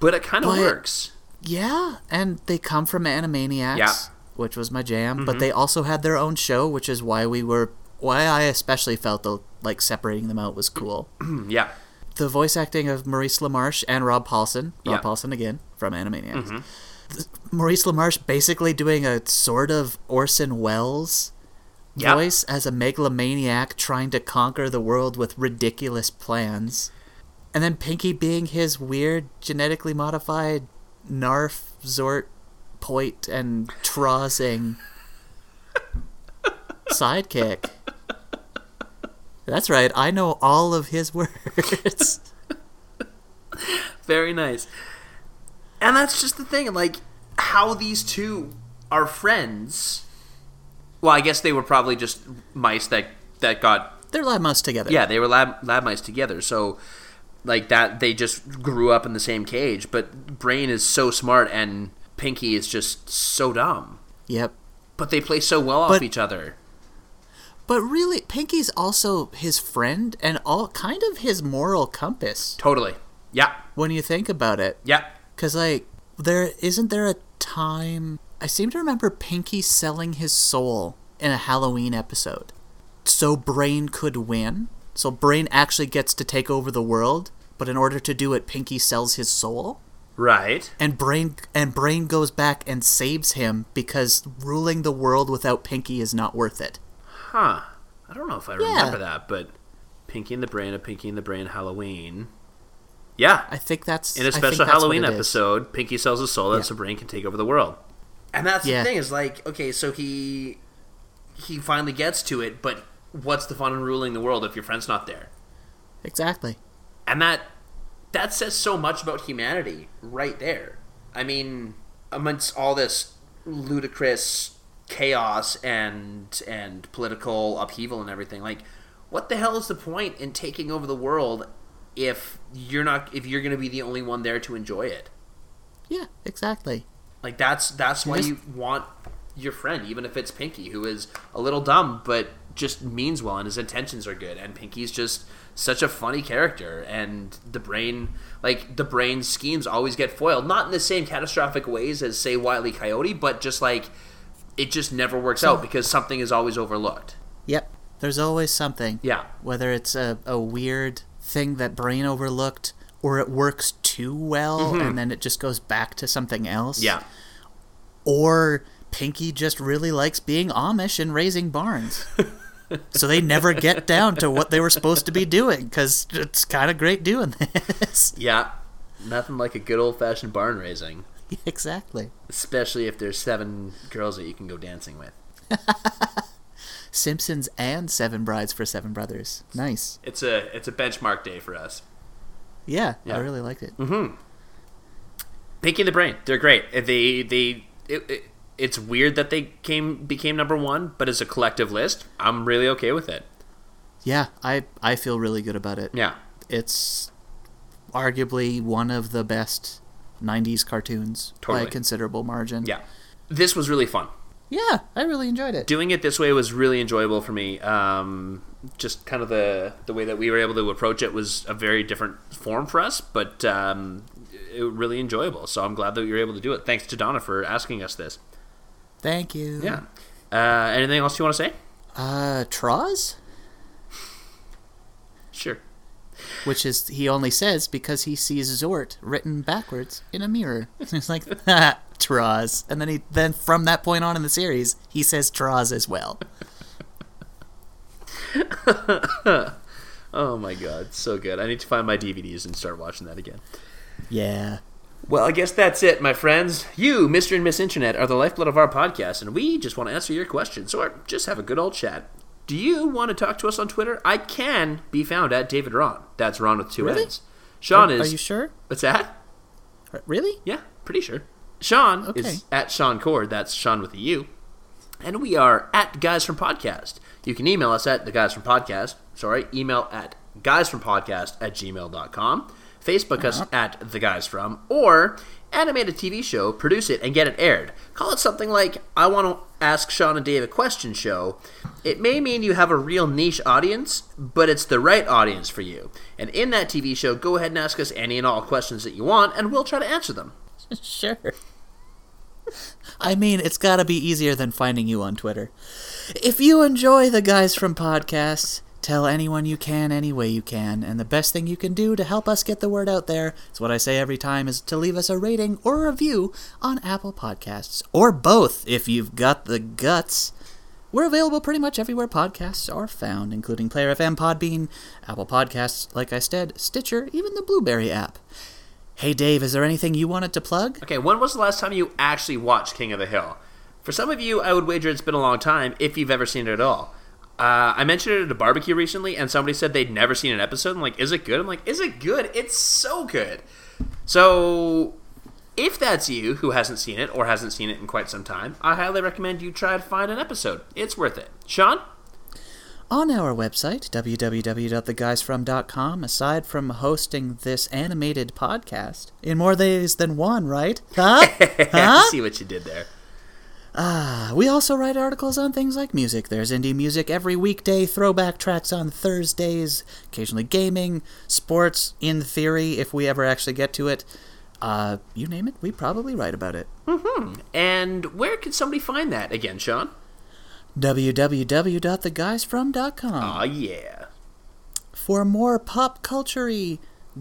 but it kind of works. Yeah, and they come from Animaniacs, Yeah. Mm-hmm. which was my jam. But they also had their own show, which is why we were, why I especially felt the like separating them out was cool. Yeah. the voice acting of Maurice LaMarche and Rob Paulsen. Rob Yeah. Mm-hmm. Paulsen again from Animaniacs. Th- Maurice LaMarche basically doing a sort of Orson Welles Yeah. voice as a megalomaniac trying to conquer the world with ridiculous plans. And then Pinky being his weird genetically modified Narf, Zort, Poit, and Trozing sidekick. That's right, I know all of his words. Very nice. And that's just the thing, like how these two are friends. Well, I guess they were probably just mice that that got They're lab mice together. yeah, they were lab lab mice together. So like that they just grew up in the same cage, but Brain is so smart and Pinky is just so dumb. Yep. But they play so well off each other. But really, Pinky's also his friend and all kind of his moral compass Totally. Yeah. when you think about it. Yeah. Because like there isn't there a time I seem to remember Pinky selling his soul in a Halloween episode, so Brain could win. So Brain actually gets to take over the world, but in order to do it, Pinky sells his soul. Right. and brain and brain goes back and saves him because ruling the world without pinky is not worth it Huh. I don't know if I Yeah. remember that, but Pinky and the Brain, a Pinky and the Brain Halloween. Yeah. i think that's In a special Halloween it is. episode, Pinky sells his soul Yeah. that so Brain can take over the world. And that's Yeah. the thing is like, okay, so he he finally gets to it, but what's the fun in ruling the world if your friend's not there? Exactly. And that that says so much about humanity right there. I mean, amongst all this ludicrous chaos and and political upheaval and everything, like what the hell is the point in taking over the world if you're not if you're going to be the only one there to enjoy it? Yeah, exactly. Like that's that's why you want your friend, even if it's Pinky, who is a little dumb but just means well and his intentions are good. And Pinky's just such a funny character, and the brain, like the brain schemes, always get foiled. Not in the same catastrophic ways as say Wiley Coyote, but just like it just never works out because something is always overlooked. Yep. There's always something. Yeah, Whether it's a, a weird thing that Brain overlooked or it works too well mm-hmm. and then it just goes back to something else. yeah, Or Pinky just really likes being Amish and raising barns. so they never get down to what they were supposed to be doing because it's kind of great doing this. yeah. Nothing like a good old fashioned barn raising, exactly. especially if there's seven girls that you can go dancing with. Simpsons and Seven Brides for Seven Brothers. Nice. It's a it's a benchmark day for us. Yeah, Yeah. I really liked it. Mm-hmm. Pinky and the Brain, they're great. They they it, it, it's weird that they came became number one, but as a collective list, I'm really okay with it. Yeah, I I feel really good about it. Yeah, It's arguably one of the best 90s cartoons by a considerable margin. yeah. This was really fun. Yeah, I really enjoyed it. Doing it this way was really enjoyable for me. Um, just kind of the the way that we were able to approach it was a very different form for us, but um, it, really enjoyable. So I'm glad that we were able to do it. Thanks to Donna for asking us this. Thank you. Yeah. Uh, anything else you want to say? Uh, Troz? Sure. Which is, he only says because he sees Zort written backwards in a mirror. He's like, "Ha, Troz. And then he, then from that point on in the series, he says Troz as well. Oh my god, so good. I need to find my DVDs and start watching that again. Yeah. Well, I guess that's it, my friends. You, Mr. and Miss Internet, are the lifeblood of our podcast, and we just want to answer your questions or just have a good old chat. Do you want to talk to us on Twitter? I can be found at David Ronn. That's Ron with two Really? N's. Shaun are, is. Are you sure? What's that? Uh, really? Yeah, pretty sure. Shaun Okay. is at Shaun Cord. That's Shaun with a U. And we are at Guys from Podcast. You can email us at the Guys from Podcast. Sorry, email at Guys from Podcast at gmail.com. Facebook us at The Guys From. Or animate a TV show, produce it, and get it aired. Call it something like I Want to Ask Shaun and Dave a Question Show. It may mean you have a real niche audience, but it's the right audience for you. And in that TV show, go ahead and ask us any and all questions that you want, and we'll try to answer them. sure. I mean, it's got to be easier than finding you on Twitter. If you enjoy the guys from podcasts, tell anyone you can any way you can. And the best thing you can do to help us get the word out there is what I say every time is to leave us a rating or a review on Apple Podcasts or both if you've got the guts. We're available pretty much everywhere podcasts are found, including Player FM, Podbean, Apple Podcasts, like I said, Stitcher, even the Blubrry app. Hey Dave, is there anything you wanted to plug? Okay, when was the last time you actually watched King of the Hill? For some of you, I would wager it's been a long time if you've ever seen it at all. Uh, I mentioned it at a barbecue recently, and somebody said they'd never seen an episode. I'm like, is it good? I'm like, is it good? It's so good. So, if that's you who hasn't seen it or hasn't seen it in quite some time, I highly recommend you try to find an episode. It's worth it. Shaun? On our website, www.theguysfrom.com, aside from hosting this animated podcast, in more ways than one, right? Huh? I huh? see what you did there. Ah, we also write articles on things like music. There's indie music every weekday, throwback tracks on Thursdays, occasionally gaming, sports, in theory, if we ever actually get to it. Uh, you name it, we probably write about it. Mm-hmm. And where can somebody find that again, Shaun? www.theguysfrom.com. Aw, yeah. For more pop culture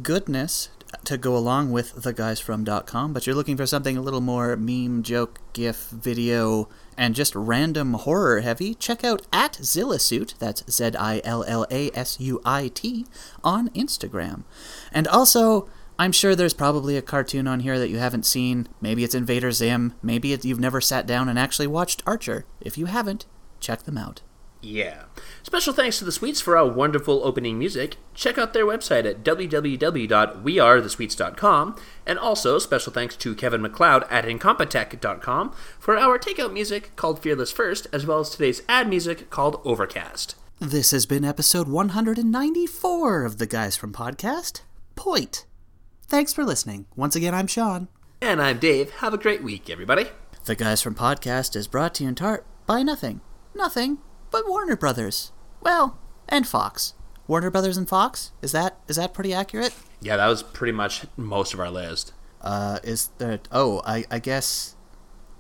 goodness to go along with theguysfrom.com, but you're looking for something a little more meme, joke, gif, video, and just random horror heavy, check out at Zillasuit, that's Z I L L A S U I T, on Instagram. And also, I'm sure there's probably a cartoon on here that you haven't seen. Maybe it's Invader Zim. Maybe you've never sat down and actually watched Archer. If you haven't, check them out. Yeah. Special thanks to the Sweets for our wonderful opening music. Check out their website at www.wearethesweets.com. And also, special thanks to Kevin MacLeod at Incompetech.com for our takeout music called Fearless First, as well as today's ad music called Overcast. This has been episode 194 of the Guys from Podcast. Point. Thanks for listening. Once again, I'm Shaun. And I'm Dave. Have a great week, everybody. The Guys from Podcast is brought to you in part by nothing. Nothing but Warner Brothers. Well, and Fox. Warner Brothers and Fox? Is that is that pretty accurate? Yeah, that was pretty much most of our list. Uh, is that? Oh, I I guess.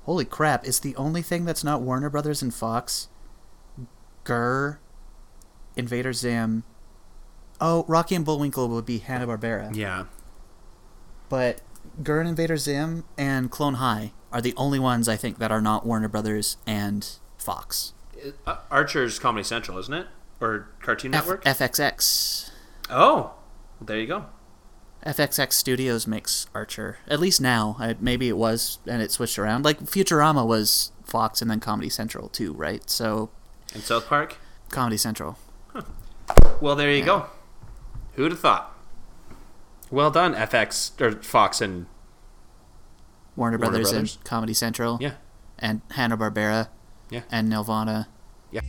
Holy crap! Is the only thing that's not Warner Brothers and Fox? GIR, Invader Zim. Oh, Rocky and Bullwinkle would be Hanna Barbera. Yeah. But GIR and Invader Zim and Clone High are the only ones I think that are not Warner Brothers and Fox. Uh, Archer's Comedy Central, isn't it? Or Cartoon F- Network? FXX. oh, there you go. FXX Studios makes Archer. At least now. I, maybe it was, and it switched around. Like Futurama was Fox and then Comedy Central too, right? So And South Park? Comedy Central. Well, there you go. Who'd have thought? Well done, FX or Fox and Warner, Warner Brothers, Brothers. and Comedy Central. yeah, And Hanna Barbera. Yeah. And Nelvana. yeah.